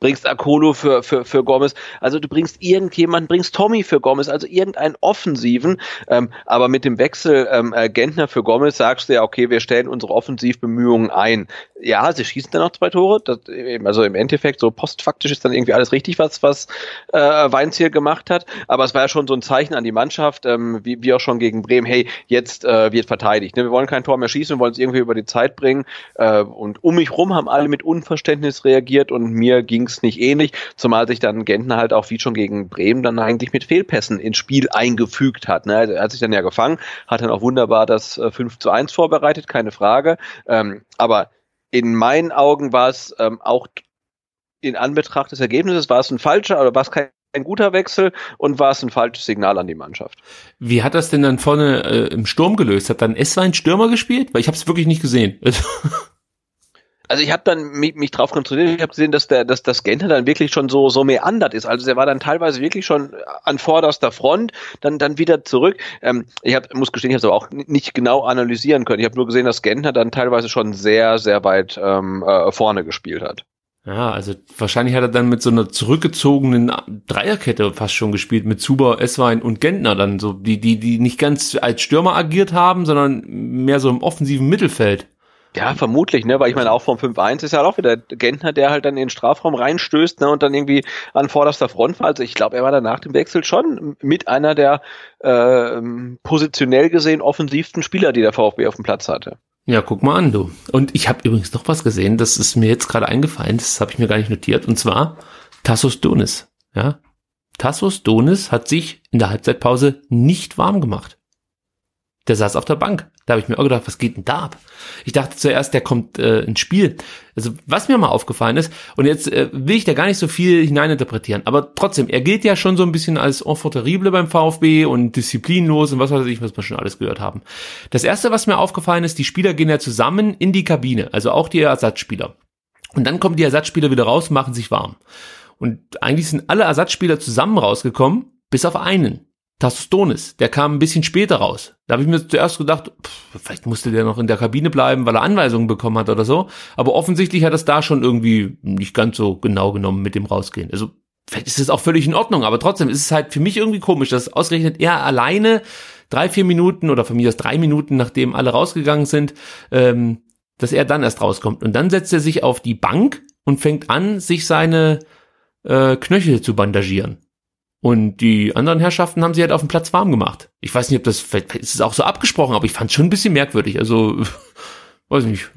bringst Akolo für, für, für Gomez, also du bringst irgendjemanden, bringst Tommy für Gomez, also irgendeinen Offensiven, ähm, aber mit dem Wechsel ähm, äh, Gentner für Gomez sagst du ja, okay, wir stellen unsere Offensivbemühungen ein. Ja, sie schießen dann noch zwei Tore, das, also im Endeffekt so postfaktisch ist dann irgendwie alles richtig, was, was äh, Weinz hier gemacht hat, aber es war ja schon so ein Zeichen an die Mannschaft, ähm, wie, wie auch schon gegen Bremen, hey, jetzt äh, wird verteidigt, ne? wir wollen kein Tor mehr schießen, wir wollen es irgendwie über die Zeit bringen. Äh, und um mich rum haben alle mit Unverständnis reagiert und mir ging längst nicht ähnlich, zumal sich dann Gentner halt auch wie schon gegen Bremen dann eigentlich mit Fehlpässen ins Spiel eingefügt hat. Ne? Er hat sich dann ja gefangen, hat dann auch wunderbar das 5 äh, zu 1 vorbereitet, keine Frage. Ähm, aber in meinen Augen war es ähm, auch in Anbetracht des Ergebnisses, war es ein falscher oder war es kein ein guter Wechsel und war es ein falsches Signal an die Mannschaft. Wie hat das denn dann vorne äh, im Sturm gelöst? Hat dann Esswein Stürmer gespielt? Weil ich habe es wirklich nicht gesehen. Also ich habe dann mich, mich drauf konzentriert, ich habe gesehen, dass der, dass das Genter dann wirklich schon so so meandert ist. Also er war dann teilweise wirklich schon an vorderster Front, dann dann wieder zurück. Ähm, ich hab, muss gestehen, ich habe es aber auch nicht genau analysieren können. Ich habe nur gesehen, dass Gentner dann teilweise schon sehr sehr weit ähm, äh, vorne gespielt hat. Ja, also wahrscheinlich hat er dann mit so einer zurückgezogenen Dreierkette fast schon gespielt, mit Zuber, Esswein und Gentner dann so, die, die, die nicht ganz als Stürmer agiert haben, sondern mehr so im offensiven Mittelfeld. Ja, vermutlich, ne, weil ich meine, auch vom 5-1 ist ja auch wieder Gentner, der halt dann in den Strafraum reinstößt, ne, und dann irgendwie an vorderster Front war. Also ich glaube, er war dann nach dem Wechsel schon mit einer der äh, positionell gesehen offensivsten Spieler, die der VfB auf dem Platz hatte. Ja, guck mal an, du. Und ich habe übrigens noch was gesehen, das ist mir jetzt gerade eingefallen, das habe ich mir gar nicht notiert, und zwar Tassos Donis. Ja, Tassos Donis hat sich in der Halbzeitpause nicht warm gemacht. Der saß auf der Bank. Da habe ich mir auch gedacht, was geht denn da ab? Ich dachte zuerst, der kommt äh, ins Spiel. Also was mir mal aufgefallen ist, und jetzt äh, will ich da gar nicht so viel hineininterpretieren, aber trotzdem, er gilt ja schon so ein bisschen als enfant terrible beim VfB und disziplinlos und was weiß ich, was wir schon alles gehört haben. Das erste, was mir aufgefallen ist, die Spieler gehen ja zusammen in die Kabine, also auch die Ersatzspieler. Und dann kommen die Ersatzspieler wieder raus, machen sich warm. Und eigentlich sind alle Ersatzspieler zusammen rausgekommen, bis auf einen. Tastonis, der kam ein bisschen später raus. Da habe ich mir zuerst gedacht, pff, vielleicht musste der noch in der Kabine bleiben, weil er Anweisungen bekommen hat oder so. Aber offensichtlich hat es da schon irgendwie nicht ganz so genau genommen mit dem Rausgehen. Also vielleicht ist es auch völlig in Ordnung, aber trotzdem ist es halt für mich irgendwie komisch, dass ausgerechnet er alleine drei, vier Minuten oder von mir aus drei Minuten, nachdem alle rausgegangen sind, ähm, dass er dann erst rauskommt. Und dann setzt er sich auf die Bank und fängt an, sich seine äh, Knöchel zu bandagieren. Und die anderen Herrschaften haben sie halt auf dem Platz warm gemacht. Ich weiß nicht, ob das, vielleicht ist es auch so abgesprochen, aber ich fand es schon ein bisschen merkwürdig. Also, weiß nicht.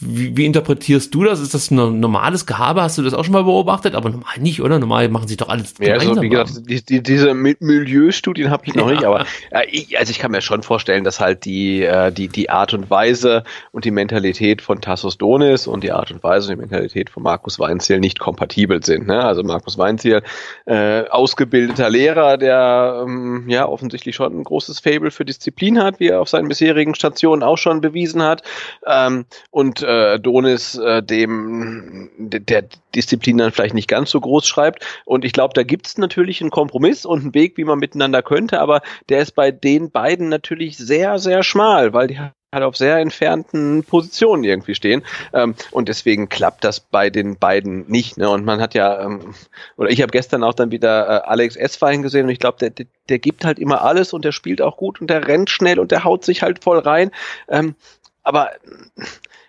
Wie, wie interpretierst du das? Ist das ein normales Gehabe? Hast du das auch schon mal beobachtet? Aber normal nicht, oder? Normal machen sie doch alles ja, also, wie gesagt, die, die, diese Milieustudien habe ich noch ja. nicht, aber äh, ich, also ich kann mir schon vorstellen, dass halt die, äh, die, die Art und Weise und die Mentalität von Tassos Donis und die Art und Weise und die Mentalität von Markus Weinziel nicht kompatibel sind. Ne? Also Markus Weinziel, äh, ausgebildeter Lehrer, der ähm, ja offensichtlich schon ein großes Fable für Disziplin hat, wie er auf seinen bisherigen Stationen auch schon bewiesen hat. Ähm, und äh, Donis äh, dem der Disziplin dann vielleicht nicht ganz so groß schreibt. Und ich glaube, da gibt es natürlich einen Kompromiss und einen Weg, wie man miteinander könnte, aber der ist bei den beiden natürlich sehr, sehr schmal, weil die halt auf sehr entfernten Positionen irgendwie stehen. Ähm, und deswegen klappt das bei den beiden nicht. Ne? Und man hat ja, ähm, oder ich habe gestern auch dann wieder äh, Alex Eswein gesehen und ich glaube, der, der, der gibt halt immer alles und der spielt auch gut und der rennt schnell und der haut sich halt voll rein. Ähm, aber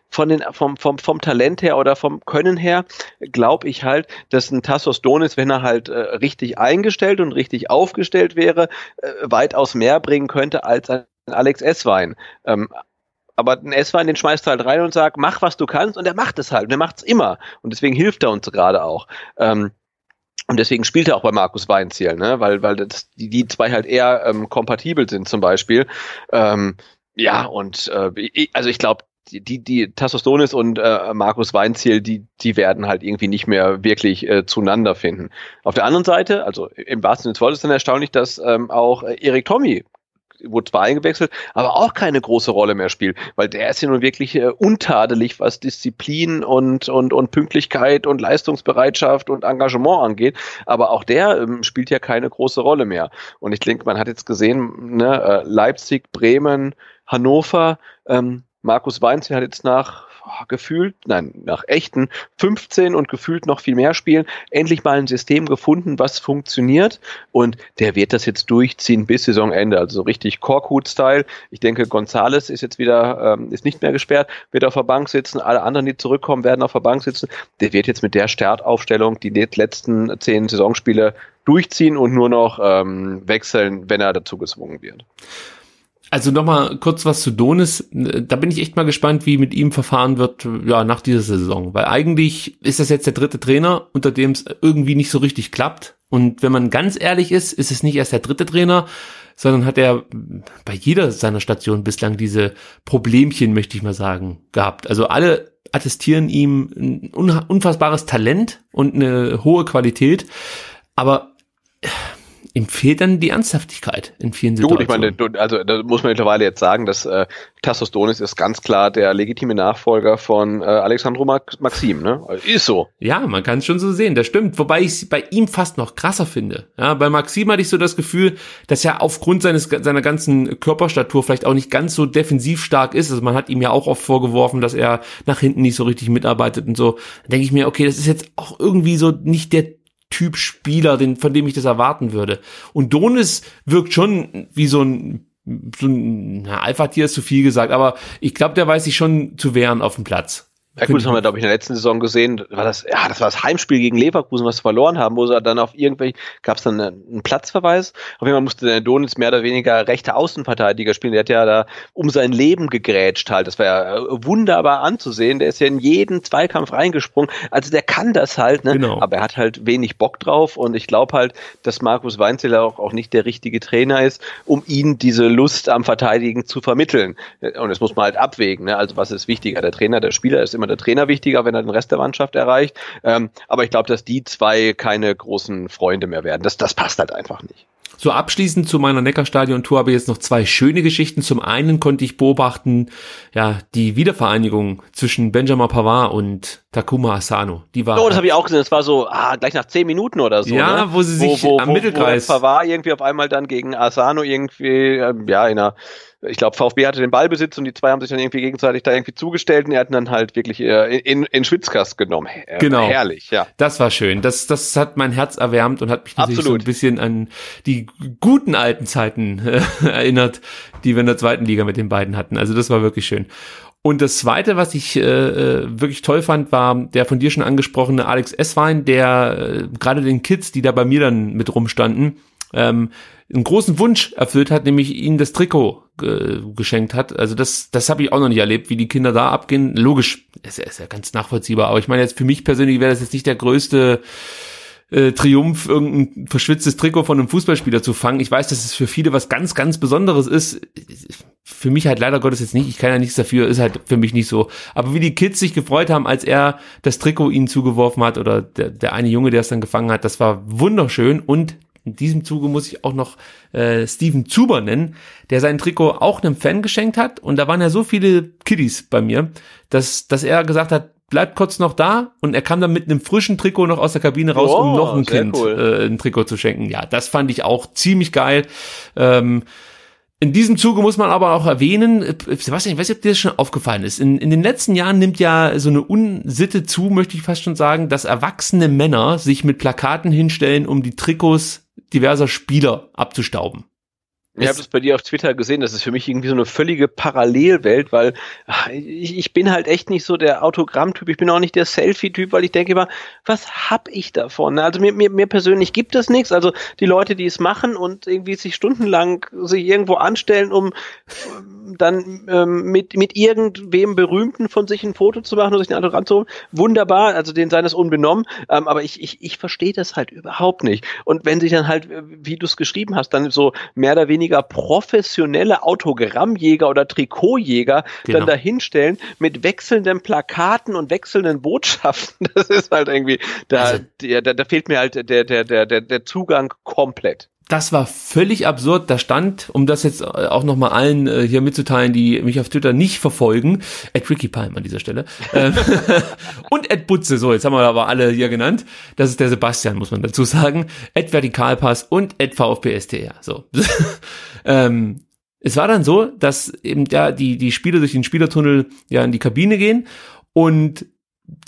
von den, vom, vom, vom Talent her oder vom Können her glaube ich halt, dass ein Tassos Donis, wenn er halt äh, richtig eingestellt und richtig aufgestellt wäre, äh, weitaus mehr bringen könnte als ein Alex Esswein. Ähm, aber ein Esswein, den schmeißt du halt rein und sagt, mach was du kannst und er macht es halt und er macht es immer und deswegen hilft er uns gerade auch. Ähm, und deswegen spielt er auch bei Markus Weinziel, ne? weil, weil das, die, die zwei halt eher ähm, kompatibel sind zum Beispiel. Ähm, ja, und äh, also ich glaube, die, die Tassos Donis und äh, Markus Weinziel, die, die werden halt irgendwie nicht mehr wirklich äh, zueinander finden. Auf der anderen Seite, also im wahrsten Sinne des Wortes, dann erstaunlich, dass ähm, auch äh, Erik Tommy wurde zwar eingewechselt, aber auch keine große Rolle mehr spielt, weil der ist ja nun wirklich äh, untadelig, was Disziplin und, und, und Pünktlichkeit und Leistungsbereitschaft und Engagement angeht, aber auch der ähm, spielt ja keine große Rolle mehr. Und ich denke, man hat jetzt gesehen, ne, äh, Leipzig, Bremen, Hannover, ähm, Markus Weinz hat jetzt nach gefühlt, nein, nach echten 15 und gefühlt noch viel mehr Spielen endlich mal ein System gefunden, was funktioniert und der wird das jetzt durchziehen bis Saisonende, also so richtig Korkut-Style. Ich denke, Gonzales ist jetzt wieder, ähm, ist nicht mehr gesperrt, wird auf der Bank sitzen, alle anderen, die zurückkommen, werden auf der Bank sitzen. Der wird jetzt mit der Startaufstellung die letzten zehn Saisonspiele durchziehen und nur noch ähm, wechseln, wenn er dazu gezwungen wird. Also nochmal kurz was zu Donis. Da bin ich echt mal gespannt, wie mit ihm verfahren wird, ja, nach dieser Saison. Weil eigentlich ist das jetzt der dritte Trainer, unter dem es irgendwie nicht so richtig klappt. Und wenn man ganz ehrlich ist, ist es nicht erst der dritte Trainer, sondern hat er bei jeder seiner Stationen bislang diese Problemchen, möchte ich mal sagen, gehabt. Also alle attestieren ihm ein unfassbares Talent und eine hohe Qualität. Aber ihm fehlt dann die Ernsthaftigkeit in vielen Situationen. Gut, ich meine, also da muss man mittlerweile jetzt sagen, dass äh, Tassos Donis ist ganz klar der legitime Nachfolger von äh, Alexandro Maxim, ne? Ist so. Ja, man kann es schon so sehen, das stimmt. Wobei ich es bei ihm fast noch krasser finde. Ja, bei Maxim hatte ich so das Gefühl, dass er aufgrund seines seiner ganzen Körperstatur vielleicht auch nicht ganz so defensiv stark ist. Also man hat ihm ja auch oft vorgeworfen, dass er nach hinten nicht so richtig mitarbeitet und so. Da denke ich mir, okay, das ist jetzt auch irgendwie so nicht der Typ Spieler, den, von dem ich das erwarten würde. Und Donis wirkt schon wie so ein so ein Alpha-Tier ist zu viel gesagt, aber ich glaube, der weiß sich schon zu wehren auf dem Platz. Ja gut, das haben wir, glaube ich, in der letzten Saison gesehen. War das, ja, das war das Heimspiel gegen Leverkusen, was wir verloren haben, wo sie dann auf irgendwelche, gab es dann einen Platzverweis. Auf jeden Fall musste der Donitz mehr oder weniger rechte Außenverteidiger spielen. Der hat ja da um sein Leben gegrätscht halt. Das war ja äh, wunderbar anzusehen. Der ist ja in jeden Zweikampf reingesprungen. Also der kann das halt, ne? Genau. Aber er hat halt wenig Bock drauf und ich glaube halt, dass Markus Weinzeller auch, auch nicht der richtige Trainer ist, um ihn diese Lust am Verteidigen zu vermitteln. Und das muss man halt abwägen. Ne? Also was ist wichtiger? Der Trainer, der Spieler ist immer der Trainer wichtiger, wenn er den Rest der Mannschaft erreicht. Ähm, aber ich glaube, dass die zwei keine großen Freunde mehr werden. Das, das passt halt einfach nicht. So abschließend zu meiner Neckarstadion-Tour habe ich jetzt noch zwei schöne Geschichten. Zum einen konnte ich beobachten, ja, die Wiedervereinigung zwischen Benjamin Pavard und Takuma Asano. Die war. Oh, das habe ich auch gesehen. Das war so, ah, gleich nach zehn Minuten oder so. Ja, ne? wo sie sich wo, wo, am Mittelkreis. Wo Pavard irgendwie auf einmal dann gegen Asano irgendwie, äh, ja, in einer ich glaube, VfB hatte den Ballbesitz und die zwei haben sich dann irgendwie gegenseitig da irgendwie zugestellt und er hat dann halt wirklich äh, in, in Schwitzkast genommen. Äh, genau. Herrlich, ja. Das war schön. Das, das hat mein Herz erwärmt und hat mich natürlich Absolut. so ein bisschen an die guten alten Zeiten äh, erinnert, die wir in der zweiten Liga mit den beiden hatten. Also das war wirklich schön. Und das zweite, was ich äh, äh wirklich toll fand, war der von dir schon angesprochene Alex Esswein, der äh, gerade den Kids, die da bei mir dann mit rumstanden, ähm, einen großen Wunsch erfüllt hat, nämlich ihnen das Trikot äh, geschenkt hat. Also das, das habe ich auch noch nicht erlebt, wie die Kinder da abgehen. Logisch, ist, ist ja ganz nachvollziehbar. Aber ich meine jetzt für mich persönlich wäre das jetzt nicht der größte äh, Triumph, irgendein verschwitztes Trikot von einem Fußballspieler zu fangen. Ich weiß, dass es für viele was ganz, ganz Besonderes ist. Für mich halt leider Gottes jetzt nicht. Ich kann ja nichts dafür, ist halt für mich nicht so. Aber wie die Kids sich gefreut haben, als er das Trikot ihnen zugeworfen hat oder der, der eine Junge, der es dann gefangen hat, das war wunderschön und in diesem Zuge muss ich auch noch äh, Steven Zuber nennen, der sein Trikot auch einem Fan geschenkt hat. Und da waren ja so viele Kiddies bei mir, dass, dass er gesagt hat, bleibt kurz noch da. Und er kam dann mit einem frischen Trikot noch aus der Kabine raus, oh, um noch ein Kind cool. äh, ein Trikot zu schenken. Ja, das fand ich auch ziemlich geil. Ähm, in diesem Zuge muss man aber auch erwähnen, äh, Sebastian, ich weiß nicht, ob dir das schon aufgefallen ist. In, in den letzten Jahren nimmt ja so eine Unsitte zu, möchte ich fast schon sagen, dass erwachsene Männer sich mit Plakaten hinstellen, um die Trikots diverser Spieler abzustauben. Ich habe das bei dir auf Twitter gesehen, das ist für mich irgendwie so eine völlige Parallelwelt, weil ich, ich bin halt echt nicht so der Autogrammtyp, ich bin auch nicht der Selfie-Typ, weil ich denke immer, was hab ich davon? Also mir, mir, mir persönlich gibt es nichts. Also die Leute, die es machen und irgendwie sich stundenlang sich irgendwo anstellen, um dann ähm, mit, mit irgendwem Berühmten von sich ein Foto zu machen oder sich ein Autogramm zu holen, wunderbar, also den sei das unbenommen, ähm, aber ich, ich, ich verstehe das halt überhaupt nicht. Und wenn sich dann halt, wie du es geschrieben hast, dann so mehr oder weniger professionelle Autogrammjäger oder Trikotjäger genau. dann dahinstellen mit wechselnden Plakaten und wechselnden Botschaften, das ist halt irgendwie, da, also, da, da fehlt mir halt der, der, der, der, der Zugang komplett das war völlig absurd. Da stand, um das jetzt auch nochmal allen äh, hier mitzuteilen, die mich auf Twitter nicht verfolgen, Ed Ricky Palm an dieser Stelle. Ähm, und Ed Butze, so, jetzt haben wir aber alle hier genannt. Das ist der Sebastian, muss man dazu sagen. Ed Vertikalpass und Ed VfBSTR. So. ähm, es war dann so, dass eben ja die, die Spieler durch den Spielertunnel ja in die Kabine gehen und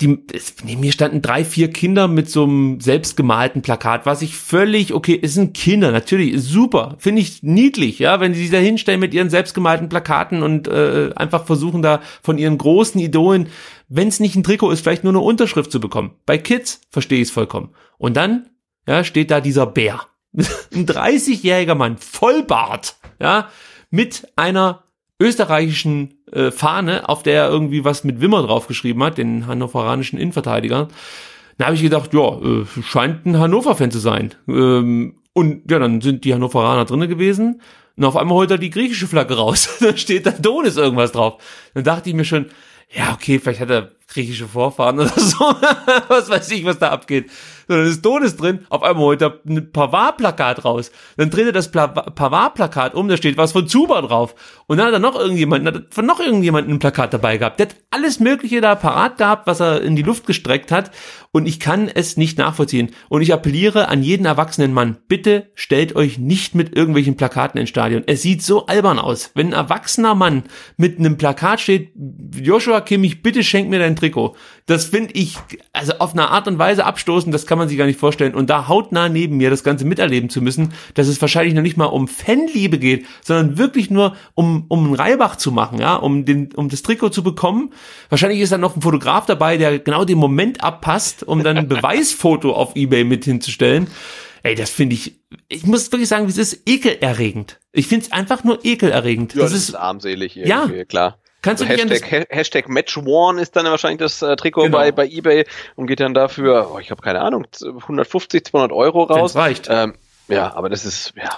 die, es, neben mir standen drei, vier Kinder mit so einem selbstgemalten Plakat, was ich völlig, okay, es sind Kinder, natürlich, super, finde ich niedlich, ja, wenn sie sich da hinstellen mit ihren selbstgemalten Plakaten und äh, einfach versuchen da von ihren großen Idolen, wenn es nicht ein Trikot ist, vielleicht nur eine Unterschrift zu bekommen. Bei Kids verstehe ich es vollkommen. Und dann, ja, steht da dieser Bär. ein 30-jähriger Mann, Vollbart, ja, mit einer österreichischen äh, Fahne, auf der er irgendwie was mit Wimmer draufgeschrieben hat, den hannoveranischen Innenverteidiger. Da habe ich gedacht, ja, äh, scheint ein Hannover-Fan zu sein. Ähm, und ja, dann sind die Hannoveraner drinnen gewesen. Und auf einmal holt er die griechische Flagge raus. da steht da Donis irgendwas drauf. Dann dachte ich mir schon, ja, okay, vielleicht hat er griechische Vorfahren oder so. was weiß ich, was da abgeht. So, dann ist Donis drin, auf einmal holt er ein Pavard-Plakat raus. Dann dreht er das Pavard-Plakat um, da steht was von Zuba drauf. Und dann hat er noch irgendjemanden, hat von noch irgendjemanden ein Plakat dabei gehabt. Der hat alles Mögliche da parat gehabt, was er in die Luft gestreckt hat. Und ich kann es nicht nachvollziehen. Und ich appelliere an jeden erwachsenen Mann, bitte stellt euch nicht mit irgendwelchen Plakaten ins Stadion. Es sieht so albern aus. Wenn ein erwachsener Mann mit einem Plakat steht, Joshua Kimmich, bitte schenk mir dein Trikot. Das finde ich, also auf eine Art und Weise abstoßen, das kann man sich gar nicht vorstellen. Und da hautnah neben mir das Ganze miterleben zu müssen, dass es wahrscheinlich noch nicht mal um Fanliebe geht, sondern wirklich nur um, um einen Reibach zu machen, ja, um den, um das Trikot zu bekommen. Wahrscheinlich ist da noch ein Fotograf dabei, der genau den Moment abpasst, um dann ein Beweisfoto auf Ebay mit hinzustellen. Ey, das finde ich, ich muss wirklich sagen, es ist ekelerregend. Ich finde es einfach nur ekelerregend. Ja, das, das ist, ist armselig irgendwie, Ja. klar. Kannst du dich an das, Hashtag, Ha- Hashtag Matchworn ist dann wahrscheinlich das äh, Trikot Genau. bei, bei eBay und geht dann dafür, oh, ich habe keine Ahnung, 150, 200 Euro raus. wenn's reicht. Ähm, ja, aber das ist, ja,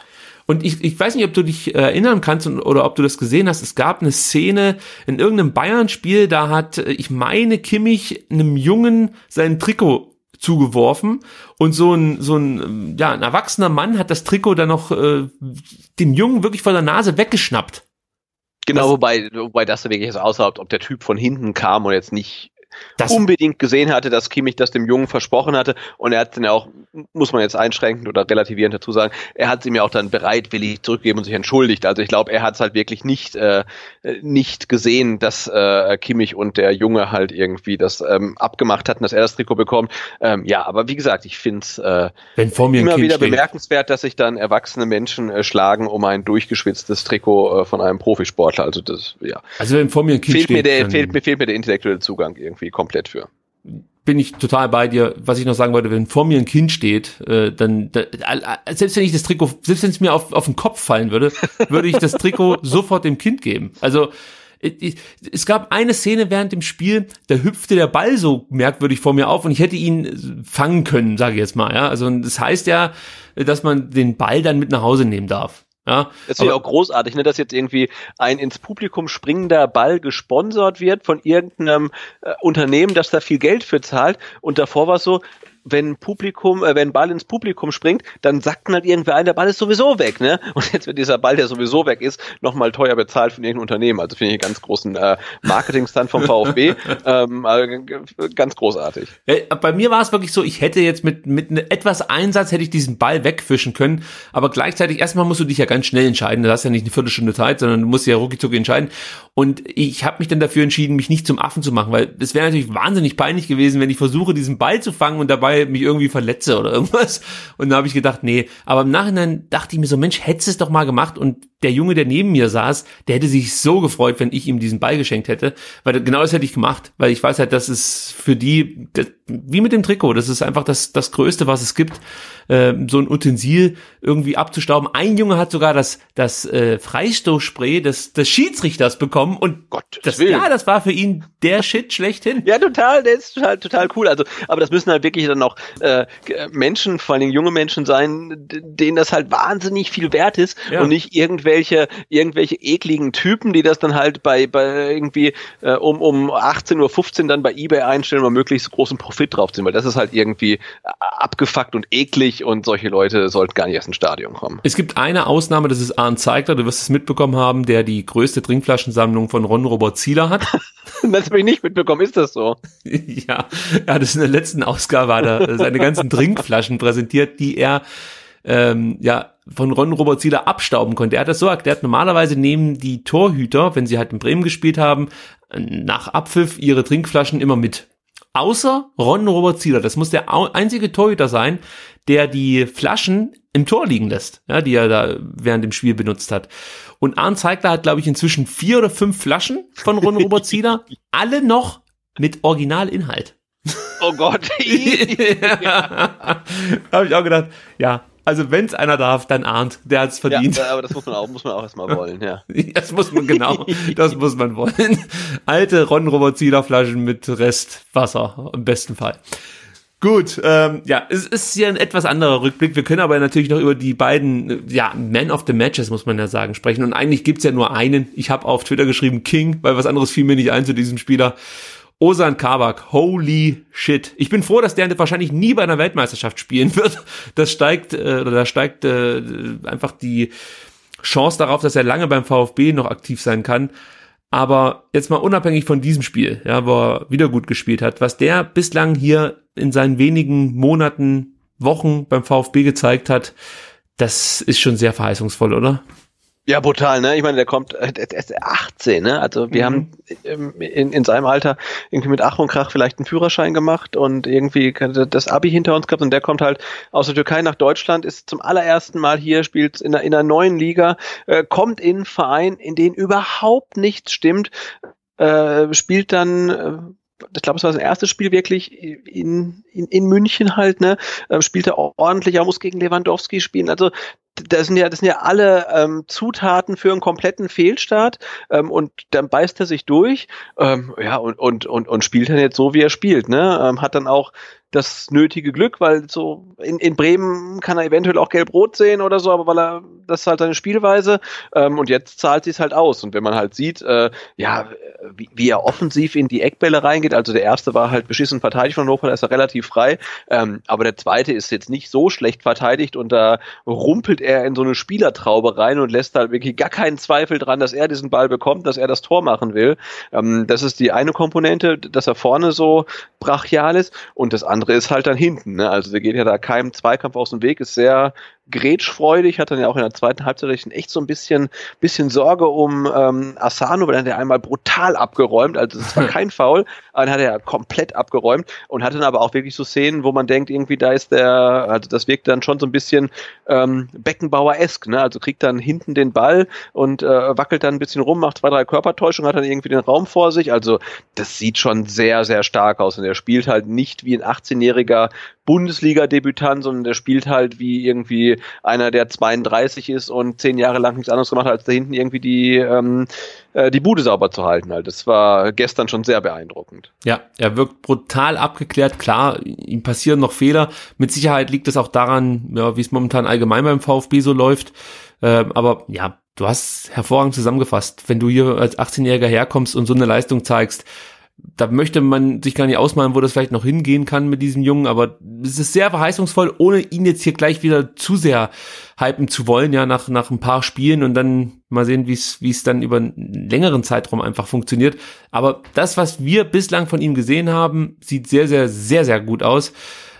Und ich, ich weiß nicht, ob du dich äh, erinnern kannst oder ob du das gesehen hast. Es gab eine Szene in irgendeinem Bayern-Spiel, da hat, äh, ich meine, Kimmich einem Jungen sein Trikot zugeworfen und so ein so ein ähm, ja ein erwachsener Mann hat das Trikot dann noch äh, dem Jungen wirklich vor der Nase weggeschnappt. Genau, wobei, wobei das wirklich so aussah, ob der Typ von hinten kam und jetzt nicht Das unbedingt gesehen hatte, dass Kimmich das dem Jungen versprochen hatte und er hat dann ja auch, muss man jetzt einschränkend oder relativierend dazu sagen, er hat es ihm ja auch dann bereitwillig zurückgegeben und sich entschuldigt. Also ich glaube, er hat es halt wirklich nicht äh, nicht gesehen, dass äh, Kimmich und der Junge halt irgendwie das ähm, abgemacht hatten, dass er das Trikot bekommt. Ähm, ja, aber wie gesagt, ich finde es äh, immer wieder steht. bemerkenswert, dass sich dann erwachsene Menschen äh, schlagen um ein durchgeschwitztes Trikot äh, von einem Profisportler. Also das, ja, Also wenn vor mir ein Kind fehlt steht, mir der, fehlt mir fehlt mir der intellektuelle Zugang irgendwie komplett für. bin ich total bei dir. Was ich noch sagen wollte, wenn vor mir ein Kind steht, äh, dann da, selbst wenn ich das Trikot, selbst wenn es mir auf, auf den Kopf fallen würde, würde ich das Trikot sofort dem Kind geben. Also ich- es gab eine Szene während dem Spiel, da hüpfte der Ball so merkwürdig vor mir auf und ich hätte ihn fangen können, sage ich jetzt mal. Ja, also das heißt ja, dass man den Ball dann mit nach Hause nehmen darf. Ja, Das ich Aber- auch großartig, ne, dass jetzt irgendwie ein ins Publikum springender Ball gesponsert wird von irgendeinem äh, Unternehmen, das da viel Geld für zahlt. Und davor war es so, wenn Publikum, äh, wenn Ball ins Publikum springt, dann sagt halt irgendwer ein, der Ball ist sowieso weg, ne? Und jetzt wird dieser Ball, der sowieso weg ist, nochmal teuer bezahlt von irgendeinem Unternehmen. Also finde ich einen ganz großen äh, Marketing-Stunt vom VfB. ähm, also, ganz großartig. Ja, bei mir war es wirklich so, ich hätte jetzt mit, mit ne- etwas Einsatz hätte ich diesen Ball wegfischen können, aber gleichzeitig erstmal musst du dich ja ganz schnell entscheiden. Du hast ja nicht eine Viertelstunde Zeit, sondern du musst ja rucki entscheiden. Und ich habe mich dann dafür entschieden, mich nicht zum Affen zu machen, weil es wäre natürlich wahnsinnig peinlich gewesen, wenn ich versuche, diesen Ball zu fangen und dabei mich irgendwie verletze oder irgendwas. Und da habe ich gedacht, nee. Aber im Nachhinein dachte ich mir so, Mensch, hättest es doch mal gemacht. Und der Junge, der neben mir saß, der hätte sich so gefreut, wenn ich ihm diesen Ball geschenkt hätte, weil genau das hätte ich gemacht, weil ich weiß halt, das ist für die, das, wie mit dem Trikot, das ist einfach das, das Größte, was es gibt, äh, so ein Utensil irgendwie abzustauben. Ein Junge hat sogar das, das äh, Freistoßspray des, des Schiedsrichters bekommen und Gottes das, Willen. ja, das war für ihn der Shit schlechthin. Ja, total, der ist total, total cool. Also, aber das müssen halt wirklich dann auch äh, Menschen, vor allen Dingen junge Menschen sein, denen das halt wahnsinnig viel wert ist Ja. und nicht irgendwelche, irgendwelche ekligen Typen, die das dann halt bei, bei irgendwie äh, um, um 18.15 Uhr dann bei Ebay einstellen und möglichst großen Profit drauf ziehen, weil das ist halt irgendwie äh, abgefuckt und eklig und solche Leute sollten gar nicht erst ins Stadion kommen. Es gibt eine Ausnahme, das ist Arndt Zeigler, du wirst es mitbekommen haben, der die größte Trinkflaschensammlung von Ron Robert Zieler hat. Das habe ich nicht mitbekommen, ist das so? ja, er hat es in der letzten Ausgabe hat er seine ganzen Trinkflaschen präsentiert, die er ähm, ja von Ron Robert Zieler abstauben konnte. Er hat das so erklärt, normalerweise nehmen die Torhüter, wenn sie halt in Bremen gespielt haben, nach Abpfiff ihre Trinkflaschen immer mit. Außer Ron Robert Zieler. Das muss der einzige Torhüter sein, der die Flaschen im Tor liegen lässt, ja, die er da während dem Spiel benutzt hat. Und Arndt Zeigler hat, glaube ich, inzwischen vier oder fünf Flaschen von Ron Robert Zieler, alle noch mit Originalinhalt. Oh Gott. ja. Habe ich auch gedacht, ja, Also wenn es einer darf, dann Arndt, der hat's verdient. Ja, aber das muss man auch, muss man auch erstmal wollen, ja. das muss man genau, das muss man wollen. Alte Ron Robert Zieler Flaschen mit Restwasser im besten Fall. Gut, ähm, ja, es ist hier ein etwas anderer Rückblick. Wir können aber natürlich noch über die beiden, ja, Man of the Matches, muss man ja sagen, sprechen. Und eigentlich gibt's ja nur einen. Ich habe auf Twitter geschrieben King, weil was anderes fiel mir nicht ein zu diesem Spieler. Osan Kabak, holy shit. Ich bin froh, dass der wahrscheinlich nie bei einer Weltmeisterschaft spielen wird. Das steigt, äh, oder da steigt äh, einfach die Chance darauf, dass er lange beim VfB noch aktiv sein kann. Aber jetzt mal unabhängig von diesem Spiel, ja, wo er wieder gut gespielt hat, was der bislang hier in seinen wenigen Monaten, Wochen beim VfB gezeigt hat, das ist schon sehr verheißungsvoll, oder? Ja, brutal, ne? Ich meine, der kommt, äh, der ist 18, ne? Also wir mhm. haben in, in seinem Alter irgendwie mit Ach und Krach vielleicht einen Führerschein gemacht und irgendwie das Abi hinter uns gehabt und der kommt halt aus der Türkei nach Deutschland, ist zum allerersten Mal hier, spielt in einer, in einer neuen Liga, äh, kommt in einen Verein, in den überhaupt nichts stimmt, äh, spielt dann äh, ich glaube, es war sein erstes Spiel wirklich in, in, in München halt, ne? Ähm, spielt er ordentlich, er muss gegen Lewandowski spielen. Also das sind ja, das sind ja alle ähm, Zutaten für einen kompletten Fehlstart ähm, und dann beißt er sich durch, ähm, ja, und, und, und, und spielt dann jetzt so, wie er spielt, ne? Ähm, hat dann auch das nötige Glück, weil so in, in Bremen kann er eventuell auch gelb-rot sehen oder so, aber weil er, das ist halt seine Spielweise ähm, und jetzt zahlt sie es halt aus. Und wenn man halt sieht, äh, ja, wie, wie er offensiv in die Eckbälle reingeht, also der erste war halt beschissen verteidigt von Hannover, da ist er relativ frei, ähm, aber der zweite ist jetzt nicht so schlecht verteidigt und da rumpelt er in so eine Spielertraube rein und lässt halt wirklich gar keinen Zweifel dran, dass er diesen Ball bekommt, dass er das Tor machen will. Ähm, das ist die eine Komponente, dass er vorne so brachial ist und das andere andere ist halt dann hinten. Ne? Also der geht ja da keinem Zweikampf aus dem Weg, ist sehr grätschfreudig, hat dann ja auch in der zweiten Halbzeit echt so ein bisschen, bisschen Sorge um ähm, Asano, weil dann der einmal brutal abgeräumt, also es war kein Foul, dann hat er komplett abgeräumt und hat dann aber auch wirklich so Szenen, wo man denkt, irgendwie da ist der, also das wirkt dann schon so ein bisschen ähm, Beckenbauer-esk, ne? also kriegt dann hinten den Ball und äh, wackelt dann ein bisschen rum, macht zwei, drei Körpertäuschungen, hat dann irgendwie den Raum vor sich, also das sieht schon sehr, sehr stark aus und er spielt halt nicht wie ein 18-jähriger Bundesliga-Debütant, sondern der spielt halt wie irgendwie einer, der 32 ist und zehn Jahre lang nichts anderes gemacht hat, als da hinten irgendwie die, ähm, äh, die Bude sauber zu halten. Halt. Das war gestern schon sehr beeindruckend. Ja, er wirkt brutal abgeklärt. Klar, ihm passieren noch Fehler. Mit Sicherheit liegt es auch daran, ja, wie es momentan allgemein beim VfB so läuft. Ähm, aber ja, du hast hervorragend zusammengefasst. Wenn du hier als 18-Jähriger herkommst und so eine Leistung zeigst, da möchte man sich gar nicht ausmalen, wo das vielleicht noch hingehen kann mit diesem Jungen, aber es ist sehr verheißungsvoll, ohne ihn jetzt hier gleich wieder zu sehr hypen zu wollen, ja, nach, nach ein paar Spielen und dann mal sehen, wie es, wie es dann über einen längeren Zeitraum einfach funktioniert. Aber das, was wir bislang von ihm gesehen haben, sieht sehr, sehr, sehr, sehr gut aus.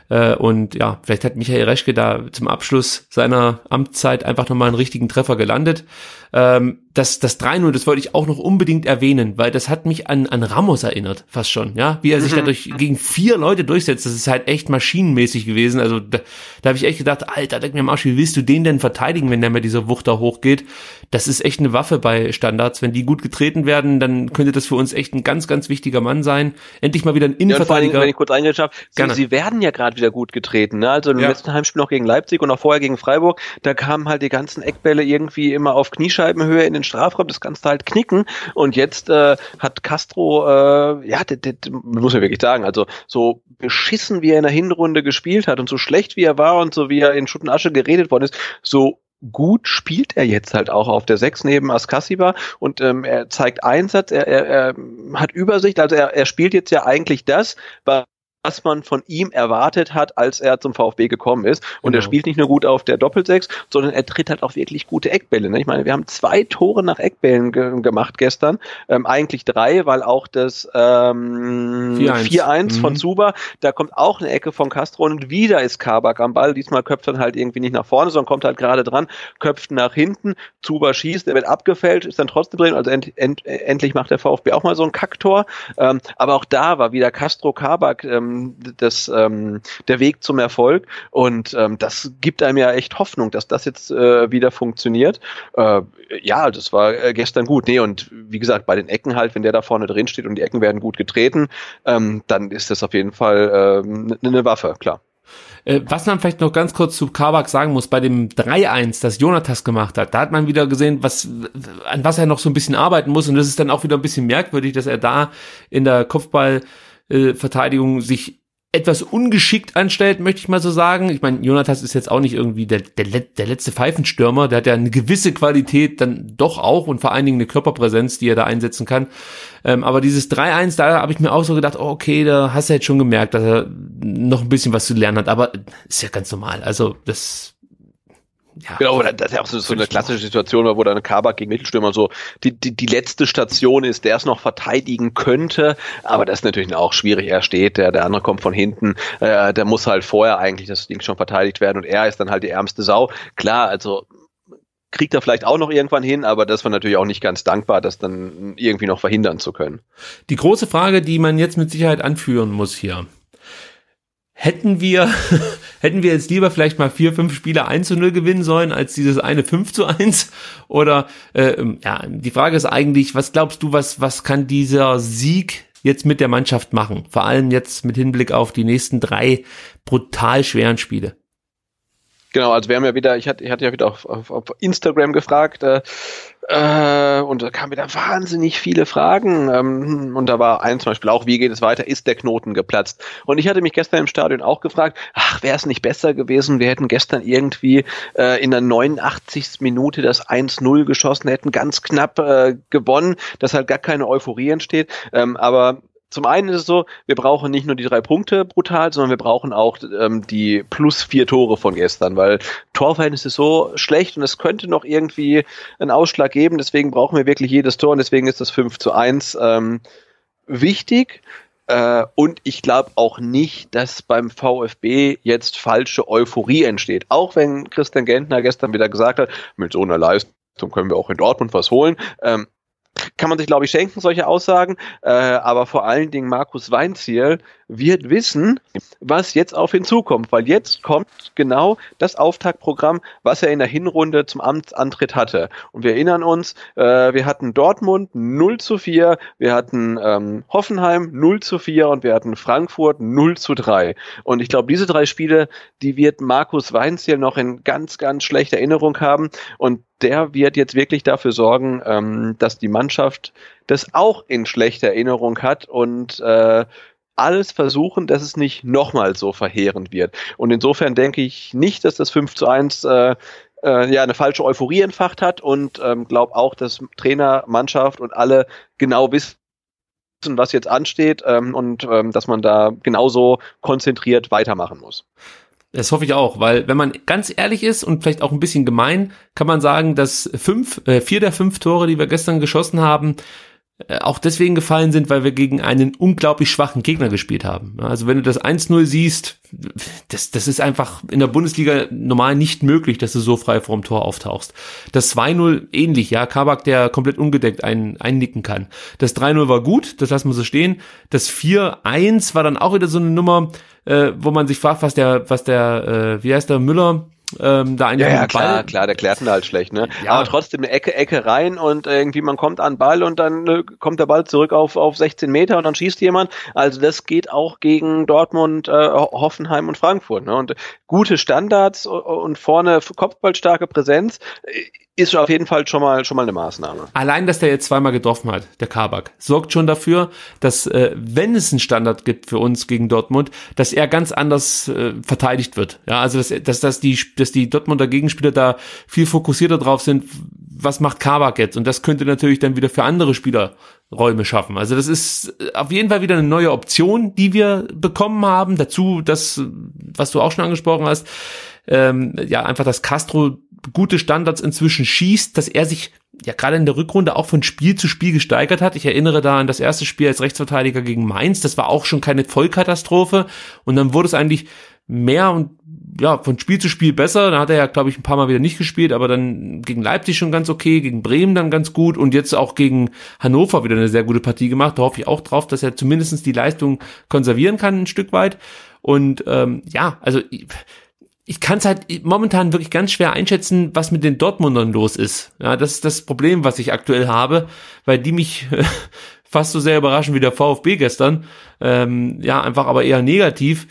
Äh, und ja, vielleicht hat Michael Reschke da zum Abschluss seiner Amtszeit einfach nochmal einen richtigen Treffer gelandet. Ähm, das, das 3-0, das wollte ich auch noch unbedingt erwähnen, weil das hat mich an, an Ramos erinnert, fast schon, ja, wie er sich mhm. dadurch gegen vier Leute durchsetzt, das ist halt echt maschinenmäßig gewesen, also da, da habe ich echt gedacht, Alter, denk mir am Arsch, wie willst du den denn verteidigen, wenn der mit dieser Wucht da hochgeht? Das ist echt eine Waffe bei Standards, wenn die gut getreten werden, dann könnte das für uns echt ein ganz, ganz wichtiger Mann sein, endlich mal wieder ein Innenverteidiger. Ja, wenn ich kurz eingeschafft, sie, sie werden ja gerade wieder gut getreten, ne? also im ja. letzten Heimspiel noch gegen Leipzig und auch vorher gegen Freiburg, da kamen halt die ganzen Eckbälle irgendwie immer auf Kniescheiben Scheibenhöhe in den Strafraum, das kannst du halt knicken. Und jetzt äh, hat Castro, äh, ja, das, das muss man wirklich sagen, also so beschissen, wie er in der Hinrunde gespielt hat und so schlecht, wie er war und so wie er in Schutt und Asche geredet worden ist, so gut spielt er jetzt halt auch auf der 6 neben Askasiba und ähm, er zeigt Einsatz, er, er, er hat Übersicht, also er, er spielt jetzt ja eigentlich das, was was man von ihm erwartet hat, als er zum VfB gekommen ist. Und genau. er spielt nicht nur gut auf der Doppelsechs, sondern er tritt halt auch wirklich gute Eckbälle. Ne? Ich meine, wir haben zwei Tore nach Eckbällen ge gemacht gestern. Ähm, eigentlich drei, weil auch das ähm, 4-1 mhm. von Zuba, da kommt auch eine Ecke von Castro und wieder ist Kabak am Ball. Diesmal köpft er halt irgendwie nicht nach vorne, sondern kommt halt gerade dran, köpft nach hinten. Zuba schießt, er wird abgefällt, ist dann trotzdem drin. Also end, end, endlich macht der VfB auch mal so ein Kacktor. Ähm, aber auch da war wieder Castro Kabak ähm, das, ähm, der Weg zum Erfolg. Und ähm, das gibt einem ja echt Hoffnung, dass das jetzt äh, wieder funktioniert. Äh, ja, das war äh, gestern gut. Nee, und wie gesagt, bei den Ecken halt, wenn der da vorne drin steht und die Ecken werden gut getreten, ähm, dann ist das auf jeden Fall ähm, eine Waffe, klar. Äh, was man vielleicht noch ganz kurz zu Kabak sagen muss, bei dem 3-1, das Jonatas gemacht hat, da hat man wieder gesehen, was, an was er noch so ein bisschen arbeiten muss. Und das ist dann auch wieder ein bisschen merkwürdig, dass er da in der Kopfballverteidigung sich etwas ungeschickt anstellt, möchte ich mal so sagen. Ich meine, Jonathas ist jetzt auch nicht irgendwie der, der, der letzte Pfeifenstürmer, der hat ja eine gewisse Qualität dann doch auch und vor allen Dingen eine Körperpräsenz, die er da einsetzen kann. Ähm, aber dieses 3-1, da habe ich mir auch so gedacht, oh, okay, da hast du jetzt schon gemerkt, dass er noch ein bisschen was zu lernen hat, aber ist ja ganz normal. Also das ja, genau, das ist ja auch so, so eine klassische Situation, wo dann Kabak gegen Mittelstürmer so die, die, die letzte Station ist, der es noch verteidigen könnte, aber das ist natürlich auch schwierig. Er steht, der, der andere kommt von hinten, äh, der muss halt vorher eigentlich das Ding schon verteidigt werden und er ist dann halt die ärmste Sau. Klar, also kriegt er vielleicht auch noch irgendwann hin, aber das war natürlich auch nicht ganz dankbar, das dann irgendwie noch verhindern zu können. Die große Frage, die man jetzt mit Sicherheit anführen muss hier, hätten wir, hätten wir jetzt lieber vielleicht mal vier, fünf Spiele 1 zu 0 gewinnen sollen, als dieses eine 5 zu 1? Oder äh, ja, die Frage ist eigentlich, was glaubst du, was, was kann dieser Sieg jetzt mit der Mannschaft machen? Vor allem jetzt mit Hinblick auf die nächsten drei brutal schweren Spiele. Genau, also wir haben ja wieder, ich hatte, ich hatte ja wieder auf, auf, auf Instagram gefragt, äh, äh, und da kamen wieder wahnsinnig viele Fragen. Ähm, und da war ein zum Beispiel auch, wie geht es weiter? Ist der Knoten geplatzt? Und ich hatte mich gestern im Stadion auch gefragt, ach, wäre es nicht besser gewesen? Wir hätten gestern irgendwie äh, in der 89. Minute das 1-0 geschossen, hätten ganz knapp äh, gewonnen, dass halt gar keine Euphorie entsteht. Ähm, aber zum einen ist es so, wir brauchen nicht nur die drei Punkte brutal, sondern wir brauchen auch ähm, die plus vier Tore von gestern, weil Torverhältnis ist so schlecht und es könnte noch irgendwie einen Ausschlag geben. Deswegen brauchen wir wirklich jedes Tor und deswegen ist das 5 zu 1 ähm, wichtig. Äh, und ich glaube auch nicht, dass beim VfB jetzt falsche Euphorie entsteht. Auch wenn Christian Gentner gestern wieder gesagt hat, mit so einer Leistung können wir auch in Dortmund was holen. Ähm, kann man sich, glaube ich, schenken, solche Aussagen. Äh, aber vor allen Dingen Markus Weinziel wird wissen, was jetzt auf ihn zukommt, weil jetzt kommt genau das Auftaktprogramm, was er in der Hinrunde zum Amtsantritt hatte. Und wir erinnern uns, äh, wir hatten Dortmund 0 zu 4, wir hatten ähm, Hoffenheim 0 zu 4 und wir hatten Frankfurt 0 zu 3. Und ich glaube, diese drei Spiele, die wird Markus Weinziel noch in ganz, ganz schlechter Erinnerung haben. Und der wird jetzt wirklich dafür sorgen, ähm, dass die Mannschaft das auch in schlechter Erinnerung hat und äh, alles versuchen, dass es nicht nochmal so verheerend wird. Und insofern denke ich nicht, dass das 5 zu 1 äh, äh, ja eine falsche Euphorie entfacht hat und ähm, glaube auch, dass Trainer, Mannschaft und alle genau wissen, was jetzt ansteht ähm, und ähm, dass man da genauso konzentriert weitermachen muss. Das hoffe ich auch, weil wenn man ganz ehrlich ist und vielleicht auch ein bisschen gemein, kann man sagen, dass fünf, äh, vier der fünf Tore, die wir gestern geschossen haben, auch deswegen gefallen sind, weil wir gegen einen unglaublich schwachen Gegner gespielt haben. Also wenn du das 1-0 siehst, das, das ist einfach in der Bundesliga normal nicht möglich, dass du so frei vorm Tor auftauchst. Das 2-0 ähnlich, ja, Kabak, der komplett ungedeckt ein, einnicken kann. Das 3-0 war gut, das lassen wir so stehen. Das 4-1 war dann auch wieder so eine Nummer, äh, wo man sich fragt, was der, was der, äh, wie heißt der, Müller, ähm, da einfach ja, ja klar, Ball. klar, der klärt ihn halt schlecht, ne? Ja. Aber trotzdem eine Ecke, Ecke rein und irgendwie man kommt an Ball und dann äh, kommt der Ball zurück auf, auf 16 Meter und dann schießt jemand. Also das geht auch gegen Dortmund, äh, Hoffenheim und Frankfurt, ne? Und gute Standards und vorne kopfballstarke Präsenz ist auf jeden Fall schon mal schon mal eine Maßnahme. Allein, dass der jetzt zweimal getroffen hat, der Kabak, sorgt schon dafür, dass äh, wenn es einen Standard gibt für uns gegen Dortmund, dass er ganz anders äh, verteidigt wird. Ja, also dass, dass, dass die dass die Dortmunder Gegenspieler da viel fokussierter drauf sind, was macht Kabak jetzt? Und das könnte natürlich dann wieder für andere Spieler Räume schaffen. Also das ist äh, auf jeden Fall wieder eine neue Option, die wir bekommen haben. Dazu das, was du auch schon angesprochen hast, ähm, ja einfach, dass Castro gute Standards inzwischen schießt, dass er sich ja gerade in der Rückrunde auch von Spiel zu Spiel gesteigert hat. Ich erinnere da an das erste Spiel als Rechtsverteidiger gegen Mainz. Das war auch schon keine Vollkatastrophe. Und dann wurde es eigentlich mehr und ja, von Spiel zu Spiel besser. Da hat er ja, glaube ich, ein paar Mal wieder nicht gespielt, aber dann gegen Leipzig schon ganz okay, gegen Bremen dann ganz gut und jetzt auch gegen Hannover wieder eine sehr gute Partie gemacht. Da hoffe ich auch drauf, dass er zumindestens die Leistung konservieren kann, ein Stück weit. Und ähm, ja, also ich kann es halt momentan wirklich ganz schwer einschätzen, was mit den Dortmundern los ist. Ja, das ist das Problem, was ich aktuell habe, weil die mich fast so sehr überraschen wie der VfB gestern. Ähm, ja, einfach aber eher negativ.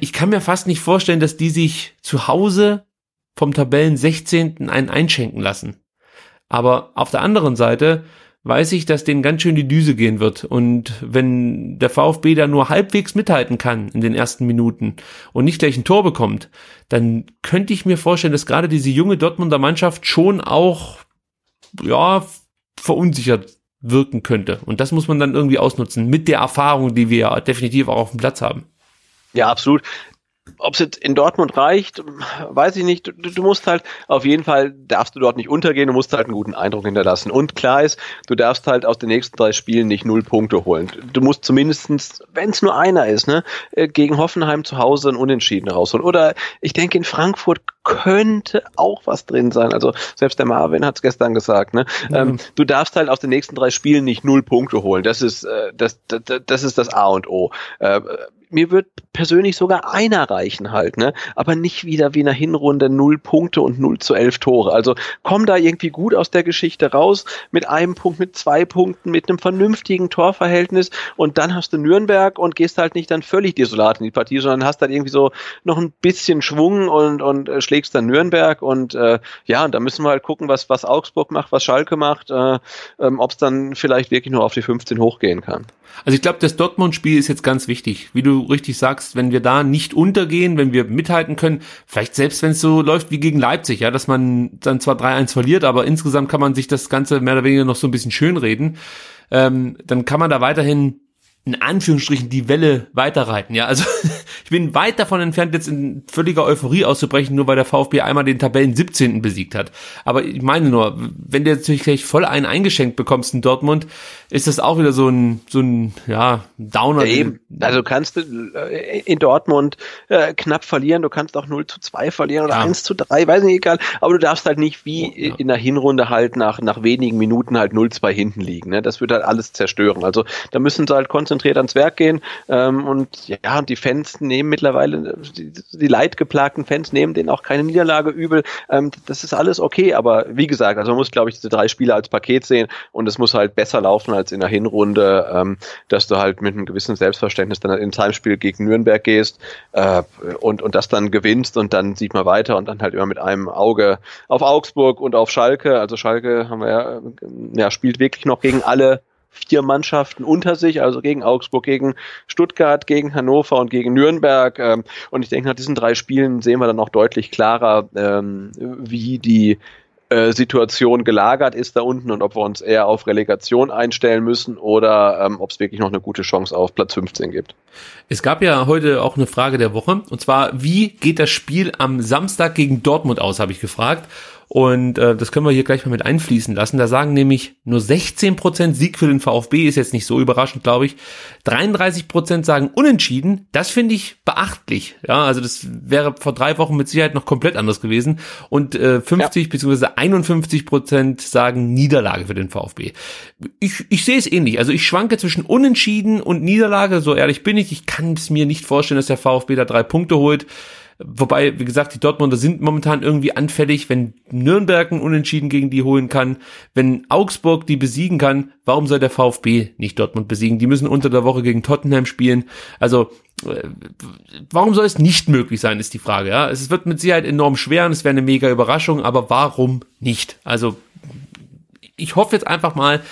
ich kann mir fast nicht vorstellen, dass die sich zu Hause vom Tabellen 16. einen einschenken lassen. Aber auf der anderen Seite weiß ich, dass denen ganz schön die Düse gehen wird. Und wenn der VfB da nur halbwegs mithalten kann in den ersten Minuten und nicht gleich ein Tor bekommt, dann könnte ich mir vorstellen, dass gerade diese junge Dortmunder Mannschaft schon auch, ja, verunsichert wirken könnte. Und das muss man dann irgendwie ausnutzen mit der Erfahrung, die wir definitiv auch auf dem Platz haben. Ja, absolut. Ob es jetzt in Dortmund reicht, weiß ich nicht. Du, du, musst halt, auf jeden Fall darfst du dort nicht untergehen, du musst halt einen guten Eindruck hinterlassen. Und klar ist, du darfst halt aus den nächsten drei Spielen nicht null Punkte holen. Du musst zumindestens, wenn es nur einer ist, ne, äh, gegen Hoffenheim zu Hause ein Unentschieden rausholen. Oder ich denke, in Frankfurt könnte auch was drin sein. Also selbst der Marvin hat es gestern gesagt, ne? Mhm. Ähm, du darfst halt aus den nächsten drei Spielen nicht null Punkte holen. Das ist, äh, das, das, das ist das A und O. Äh, mir wird persönlich sogar einer reichen halt, ne? Aber nicht wieder wie in der Hinrunde null Punkte und null zu elf Tore. Also komm da irgendwie gut aus der Geschichte raus, mit einem Punkt, mit zwei Punkten, mit einem vernünftigen Torverhältnis und dann hast du Nürnberg und gehst halt nicht dann völlig desolat in die Partie, sondern hast dann irgendwie so noch ein bisschen Schwung und, und äh, schlägst dann Nürnberg und äh, ja, und da müssen wir halt gucken, was, was Augsburg macht, was Schalke macht, äh, ähm, ob es dann vielleicht wirklich nur auf die 15 hochgehen kann. Also ich glaube, das Dortmund-Spiel ist jetzt ganz wichtig. Wie du richtig sagst, wenn wir da nicht untergehen, wenn wir mithalten können, vielleicht selbst wenn es so läuft wie gegen Leipzig, ja, dass man dann zwar 3-1 verliert, aber insgesamt kann man sich das Ganze mehr oder weniger noch so ein bisschen schönreden, ähm, dann kann man da weiterhin in Anführungsstrichen die Welle weiterreiten. Ja, also ich bin weit davon entfernt, jetzt in völliger Euphorie auszubrechen, nur weil der VfB einmal den Tabellen 17. besiegt hat. Aber ich meine nur, wenn du natürlich gleich voll einen eingeschenkt bekommst in Dortmund, ist das auch wieder so ein, so ein, ja, Downer. Ja, eben. Also kannst du äh, in Dortmund äh, knapp verlieren, du kannst auch 0 zu 2 verlieren oder ja. 1 zu 3, weiß nicht, egal. Aber du darfst halt nicht wie ja. in der Hinrunde halt nach, nach wenigen Minuten halt 0-2 hinten liegen. Ne? Das wird halt alles zerstören. Also da müssen sie halt konzentriert ans Werk gehen. Ähm, und ja, die Fans nehmen mittlerweile, die, die leidgeplagten Fans nehmen denen auch keine Niederlage übel. Ähm, das ist alles okay. Aber wie gesagt, also man muss, glaube ich, diese drei Spiele als Paket sehen und es muss halt besser laufen als in der Hinrunde, ähm, dass du halt mit einem gewissen Selbstverständnis dann ins Heimspiel gegen Nürnberg gehst äh, und, und das dann gewinnst und dann sieht man weiter und dann halt immer mit einem Auge auf Augsburg und auf Schalke. Also Schalke haben wir ja, ja spielt wirklich noch gegen alle vier Mannschaften unter sich, also gegen Augsburg, gegen Stuttgart, gegen Hannover und gegen Nürnberg. Ähm, und ich denke, nach diesen drei Spielen sehen wir dann auch deutlich klarer, ähm, wie die äh, Situation gelagert ist da unten und ob wir uns eher auf Relegation einstellen müssen oder ähm, ob es wirklich noch eine gute Chance auf Platz 15 gibt. Es gab ja heute auch eine Frage der Woche und zwar, wie geht das Spiel am Samstag gegen Dortmund aus, habe ich gefragt. Und äh, das können wir hier gleich mal mit einfließen lassen. Da sagen nämlich nur 16% Sieg für den VfB, ist jetzt nicht so überraschend, glaube ich. 33% sagen unentschieden. Das finde ich beachtlich. Ja, also das wäre vor drei Wochen mit Sicherheit noch komplett anders gewesen. Und äh, 50 ja. bzw. 51% sagen Niederlage für den VfB. Ich, ich sehe es ähnlich. Also ich schwanke zwischen Unentschieden und Niederlage, so ehrlich bin ich. Ich kann es mir nicht vorstellen, dass der VfB da drei Punkte holt. Wobei, wie gesagt, die Dortmunder sind momentan irgendwie anfällig, wenn Nürnberg einen Unentschieden gegen die holen kann, wenn Augsburg die besiegen kann, warum soll der VfB nicht Dortmund besiegen? Die müssen unter der Woche gegen Tottenham spielen. Also, äh, warum soll es nicht möglich sein, ist die Frage, ja. Es wird mit Sicherheit enorm schwer und es wäre eine mega Überraschung, aber warum nicht? Also, ich hoffe jetzt einfach mal,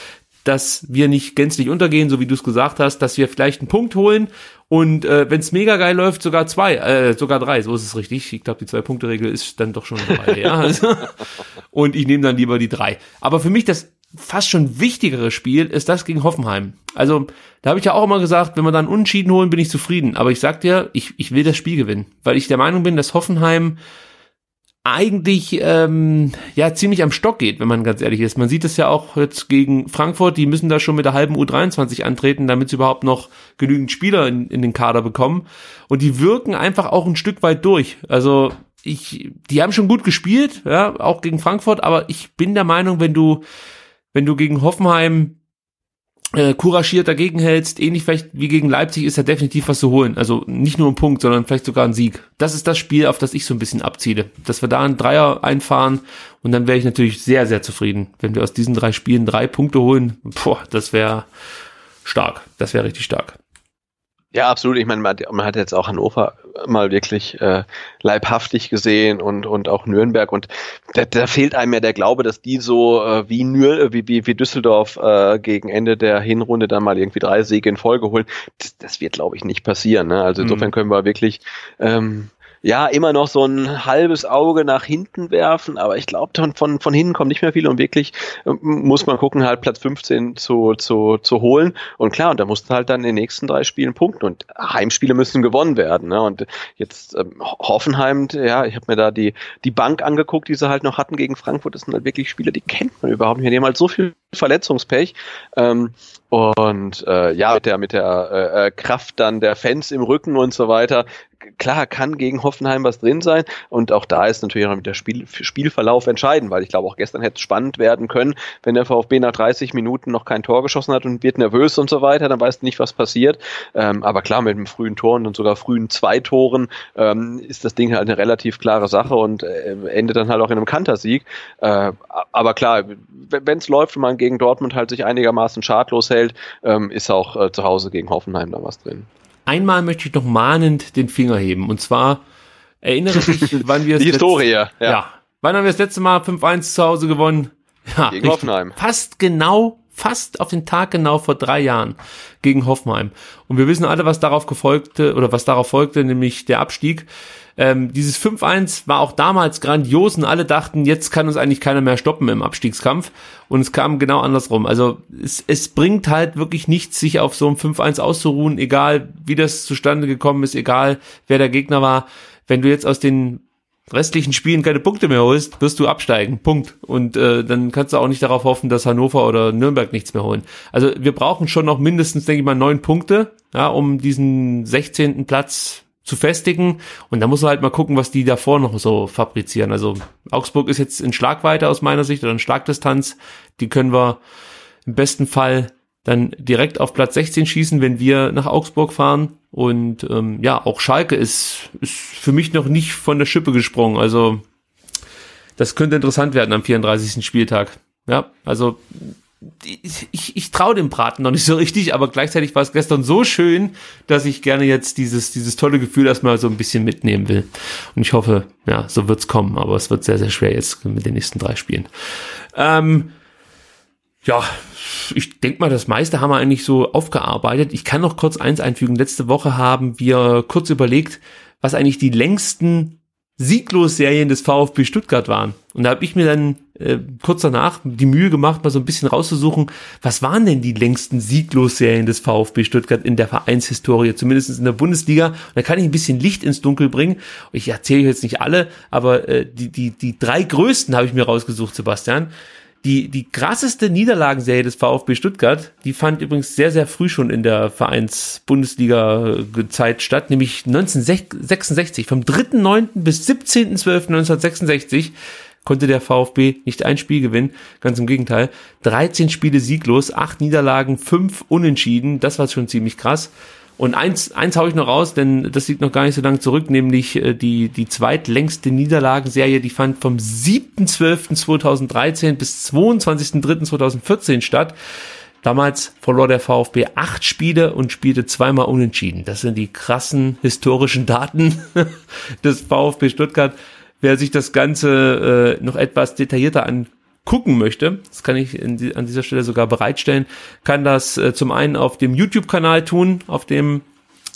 dass wir nicht gänzlich untergehen, so wie du es gesagt hast, dass wir vielleicht einen Punkt holen und äh, wenn es mega geil läuft, sogar zwei, äh, sogar drei, so ist es richtig. Ich glaube, die Zwei-Punkte-Regel ist dann doch schon dabei, ja. Also, und ich nehme dann lieber die drei. Aber für mich das fast schon wichtigere Spiel ist das gegen Hoffenheim. Also, da habe ich ja auch immer gesagt, wenn wir dann Unschieden holen, bin ich zufrieden. Aber ich sag dir, ich, ich will das Spiel gewinnen, weil ich der Meinung bin, dass Hoffenheim eigentlich ähm, ja ziemlich am Stock geht, wenn man ganz ehrlich ist. Man sieht es ja auch jetzt gegen Frankfurt, die müssen da schon mit der halben U23 antreten, damit sie überhaupt noch genügend Spieler in, in den Kader bekommen. Und die wirken einfach auch ein Stück weit durch. Also ich, die haben schon gut gespielt, ja, auch gegen Frankfurt, aber ich bin der Meinung, wenn du, wenn du gegen Hoffenheim äh, couragiert dagegen hältst, ähnlich vielleicht wie gegen Leipzig, ist ja definitiv was zu holen. Also nicht nur ein Punkt, sondern vielleicht sogar ein Sieg. Das ist das Spiel, auf das ich so ein bisschen abziele. Dass wir da einen Dreier einfahren und dann wäre ich natürlich sehr, sehr zufrieden. Wenn wir aus diesen drei Spielen drei Punkte holen, boah, das wäre stark. Das wäre richtig stark. Ja, absolut. Ich meine, man, man hat jetzt auch Hannover mal wirklich äh, leibhaftig gesehen und, und auch Nürnberg und da, da fehlt einem ja der Glaube, dass die so äh, wie, Nür wie, wie, wie Düsseldorf äh, gegen Ende der Hinrunde dann mal irgendwie drei Siege in Folge holen. Das, das wird, glaube ich, nicht passieren. Ne? Also insofern mhm. können wir wirklich ähm, ja, immer noch so ein halbes Auge nach hinten werfen, aber ich glaube, von, von hinten kommt nicht mehr viel und wirklich äh, muss man gucken, halt Platz 15 zu, zu, zu holen. Und klar, und da musst du halt dann in den nächsten drei Spielen punkten und Heimspiele müssen gewonnen werden. Ne? Und jetzt ähm, Hoffenheim, ja, ich habe mir da die, die Bank angeguckt, die sie halt noch hatten gegen Frankfurt. Das sind halt wirklich Spieler, die kennt man überhaupt nicht. Die haben halt so viel Verletzungspech. Ähm, und äh, ja, mit der, mit der äh, äh Kraft dann der Fans im Rücken und so weiter, klar, kann gegen Hoffenheim was drin sein. Und auch da ist natürlich auch mit der Spiel, Spielverlauf entscheidend, weil ich glaube, auch gestern hätte es spannend werden können, wenn der VfB nach 30 Minuten noch kein Tor geschossen hat und wird nervös und so weiter, dann weißt du nicht, was passiert. Ähm, aber klar, mit einem frühen Tor und sogar frühen zwei Toren ähm, ist das Ding halt eine relativ klare Sache und äh, endet dann halt auch in einem Kantersieg. Äh, aber klar, wenn es läuft und man gegen Dortmund halt sich einigermaßen schadlos hält, ähm, ist auch äh, zu Hause gegen Hoffenheim da was drin einmal möchte ich noch mahnend den Finger heben. Und zwar erinnere dich, wann wir Die Historie, ja. ja. Wann haben wir das letzte Mal 5-1 zu Hause gewonnen? Ja, gegen Hoffenheim. Fast genau, fast auf den Tag genau vor drei Jahren gegen Hoffenheim. Und wir wissen alle, was darauf gefolgte oder was darauf folgte, nämlich der Abstieg. Ähm, dieses 5-1 war auch damals grandios und alle dachten, jetzt kann uns eigentlich keiner mehr stoppen im Abstiegskampf. Und es kam genau andersrum. Also es, es bringt halt wirklich nichts, sich auf so einem 5-1 auszuruhen, egal wie das zustande gekommen ist, egal wer der Gegner war. Wenn du jetzt aus den restlichen Spielen keine Punkte mehr holst, wirst du absteigen. Punkt. Und äh, dann kannst du auch nicht darauf hoffen, dass Hannover oder Nürnberg nichts mehr holen. Also wir brauchen schon noch mindestens, denke ich mal, neun Punkte, ja, um diesen 16. Platz zu festigen. Und da muss man halt mal gucken, was die davor noch so fabrizieren. Also Augsburg ist jetzt in Schlagweite aus meiner Sicht oder in Schlagdistanz. Die können wir im besten Fall dann direkt auf Platz 16 schießen, wenn wir nach Augsburg fahren. Und ähm, ja, auch Schalke ist, ist für mich noch nicht von der Schippe gesprungen. Also das könnte interessant werden am 34. Spieltag. Ja, also ich, ich, ich traue dem Braten noch nicht so richtig, aber gleichzeitig war es gestern so schön, dass ich gerne jetzt dieses, dieses tolle Gefühl erstmal so ein bisschen mitnehmen will. Und ich hoffe, ja, so wird's kommen, aber es wird sehr, sehr schwer jetzt mit den nächsten drei Spielen. Ähm, ja, ich denke mal, das meiste haben wir eigentlich so aufgearbeitet. Ich kann noch kurz eins einfügen. Letzte Woche haben wir kurz überlegt, was eigentlich die längsten Sieglos-Serien des VfB Stuttgart waren. Und da habe ich mir dann äh, kurz danach die Mühe gemacht, mal so ein bisschen rauszusuchen, was waren denn die längsten Sieglos-Serien des VfB Stuttgart in der Vereinshistorie, zumindest in der Bundesliga. Und da kann ich ein bisschen Licht ins Dunkel bringen. Ich erzähle jetzt nicht alle, aber äh, die, die, die drei größten habe ich mir rausgesucht, Sebastian. Die, die krasseste Niederlagenserie des VfB Stuttgart, die fand übrigens sehr, sehr früh schon in der Vereins-Bundesliga-Zeit statt, nämlich 1966. Vom 3.9. bis 17.12.1966 konnte der VfB nicht ein Spiel gewinnen. Ganz im Gegenteil. 13 Spiele sieglos, 8 Niederlagen, 5 Unentschieden. Das war schon ziemlich krass. Und eins, eins hau ich noch raus, denn das liegt noch gar nicht so lange zurück, nämlich äh, die, die zweitlängste Niederlagenserie, die fand vom 7.12.2013 bis 22.03.2014 statt. Damals verlor der VfB acht Spiele und spielte zweimal unentschieden. Das sind die krassen historischen Daten des VfB Stuttgart. Wer sich das Ganze äh, noch etwas detaillierter an gucken möchte, das kann ich die, an dieser Stelle sogar bereitstellen, kann das äh, zum einen auf dem YouTube-Kanal tun, auf dem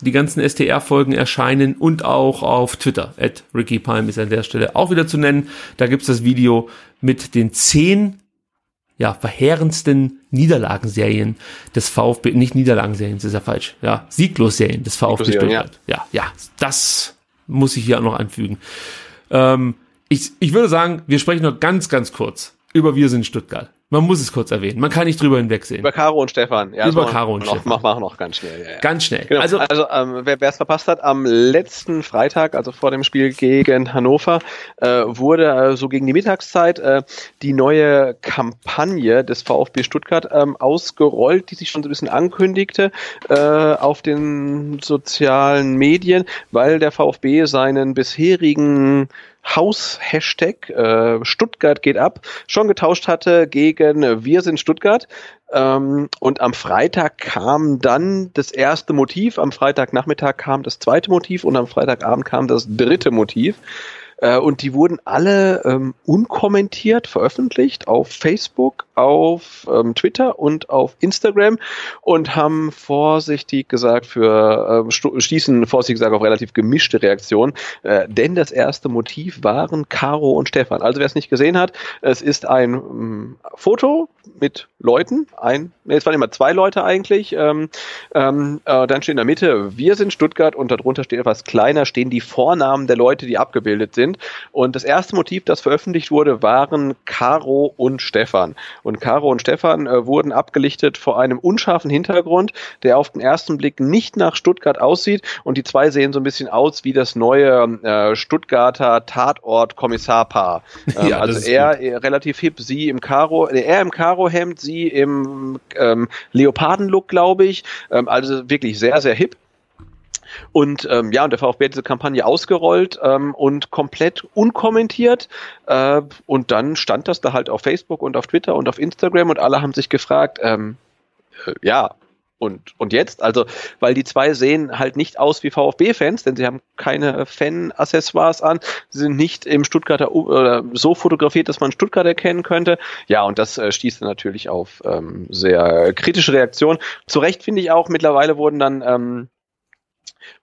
die ganzen STR-Folgen erscheinen und auch auf Twitter. At Ricky Palm ist an der Stelle auch wieder zu nennen. Da gibt's das Video mit den zehn ja, verheerendsten Niederlagenserien des VfB, nicht Niederlagenserien, das ist ja falsch, ja, Sieglos-Serien des VfB Stuttgart. Ja. ja, ja, das muss ich hier auch noch anfügen. Ähm, ich, ich würde sagen, wir sprechen noch ganz, ganz kurz über Wir sind Stuttgart. Man muss es kurz erwähnen. Man kann nicht drüber hinwegsehen. Über Caro und Stefan. Ja, über Caro und noch, Stefan. Mach, mach noch ganz schnell. Ja, ja. Ganz schnell. Genau. Also, also ähm, wer es verpasst hat, am letzten Freitag, also vor dem Spiel gegen Hannover, äh, wurde äh, so gegen die Mittagszeit äh, die neue Kampagne des VfB Stuttgart ähm, ausgerollt, die sich schon so ein bisschen ankündigte äh, auf den sozialen Medien, weil der VfB seinen bisherigen Haus-Hashtag äh, Stuttgart geht ab schon getauscht hatte gegen Wir sind Stuttgart. Ähm, und am Freitag kam dann das erste Motiv, am Freitagnachmittag kam das zweite Motiv und am Freitagabend kam das dritte Motiv. Äh, und die wurden alle ähm, unkommentiert veröffentlicht auf Facebook, auf ähm, Twitter und auf Instagram und haben vorsichtig gesagt für äh, stießen vorsichtig gesagt auf relativ gemischte Reaktionen, äh, denn das erste Motiv waren Caro und Stefan. Also wer es nicht gesehen hat, es ist ein ähm, Foto mit Leuten, ein, nee, es waren immer zwei Leute eigentlich. Ähm, ähm, äh, dann steht in der Mitte, wir sind Stuttgart und darunter steht etwas kleiner, stehen die Vornamen der Leute, die abgebildet sind. Und das erste Motiv, das veröffentlicht wurde, waren Caro und Stefan. Und Caro und Stefan äh, wurden abgelichtet vor einem unscharfen Hintergrund, der auf den ersten Blick nicht nach Stuttgart aussieht. Und die zwei sehen so ein bisschen aus wie das neue äh, Stuttgarter Tatort-Kommissarpaar. Ähm, ja, also er gut. relativ hip, sie im Karo, äh, er im Karo-Hemd, sie im ähm, Leoparden-Look, glaube ich. Ähm, also wirklich sehr, sehr hip. Und ähm, ja, und der VfB hat diese Kampagne ausgerollt ähm, und komplett unkommentiert. Äh, und dann stand das da halt auf Facebook und auf Twitter und auf Instagram und alle haben sich gefragt, ähm, äh, ja, und, und jetzt, also, weil die zwei sehen halt nicht aus wie VfB-Fans, denn sie haben keine Fan-Accessoires an, sie sind nicht im Stuttgarter oder so fotografiert, dass man Stuttgart erkennen könnte. Ja, und das äh, stieß natürlich auf ähm, sehr kritische Reaktionen. Zu Recht finde ich auch, mittlerweile wurden dann ähm,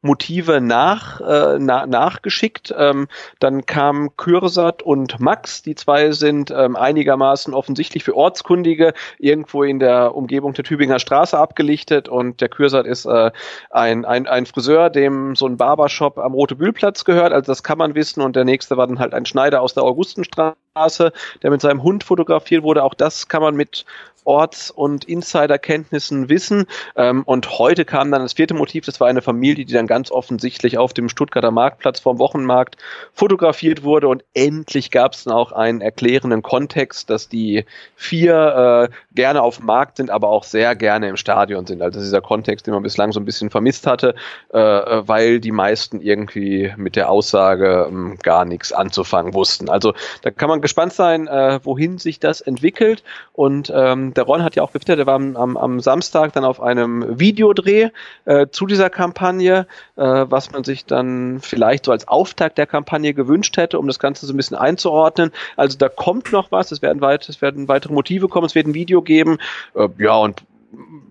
Motive nach, äh, na, nachgeschickt. Ähm, dann kamen Kürsat und Max. Die zwei sind ähm, einigermaßen offensichtlich für Ortskundige irgendwo in der Umgebung der Tübinger Straße abgelichtet. Und der Kürsat ist äh, ein, ein, ein Friseur, dem so ein Barbershop am Rote Bühlplatz gehört. Also das kann man wissen. Und der nächste war dann halt ein Schneider aus der Augustenstraße, der mit seinem Hund fotografiert wurde. Auch das kann man mit Orts- und Insiderkenntnissen wissen. Ähm, und heute kam dann das vierte Motiv, das war eine Familie, die dann ganz offensichtlich auf dem Stuttgarter Marktplatz vorm Wochenmarkt fotografiert wurde. Und endlich gab es dann auch einen erklärenden Kontext, dass die vier äh, gerne auf dem Markt sind, aber auch sehr gerne im Stadion sind. Also dieser Kontext, den man bislang so ein bisschen vermisst hatte, äh, weil die meisten irgendwie mit der Aussage äh, gar nichts anzufangen wussten. Also da kann man gespannt sein, äh, wohin sich das entwickelt. Und ähm, der Ron hat ja auch getwittert, der war am, am, Samstag dann auf einem Videodreh äh, zu dieser Kampagne, äh, was man sich dann vielleicht so als Auftakt der Kampagne gewünscht hätte, um das Ganze so ein bisschen einzuordnen. Also da kommt noch was, es werden, weit, es werden weitere Motive kommen, es wird ein Video geben. Äh, ja, und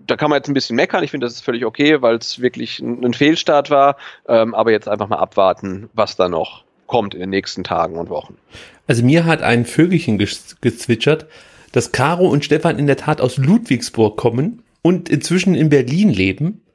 da kann man jetzt ein bisschen meckern. Ich finde, das ist völlig okay, weil es wirklich ein, ein, Fehlstart war. Ähm, aber jetzt einfach mal abwarten, was da noch kommt in den nächsten Tagen und Wochen. Also mir hat ein Vögelchen gezwitschert, dass Caro und Stefan in der Tat aus Ludwigsburg kommen und inzwischen in Berlin leben,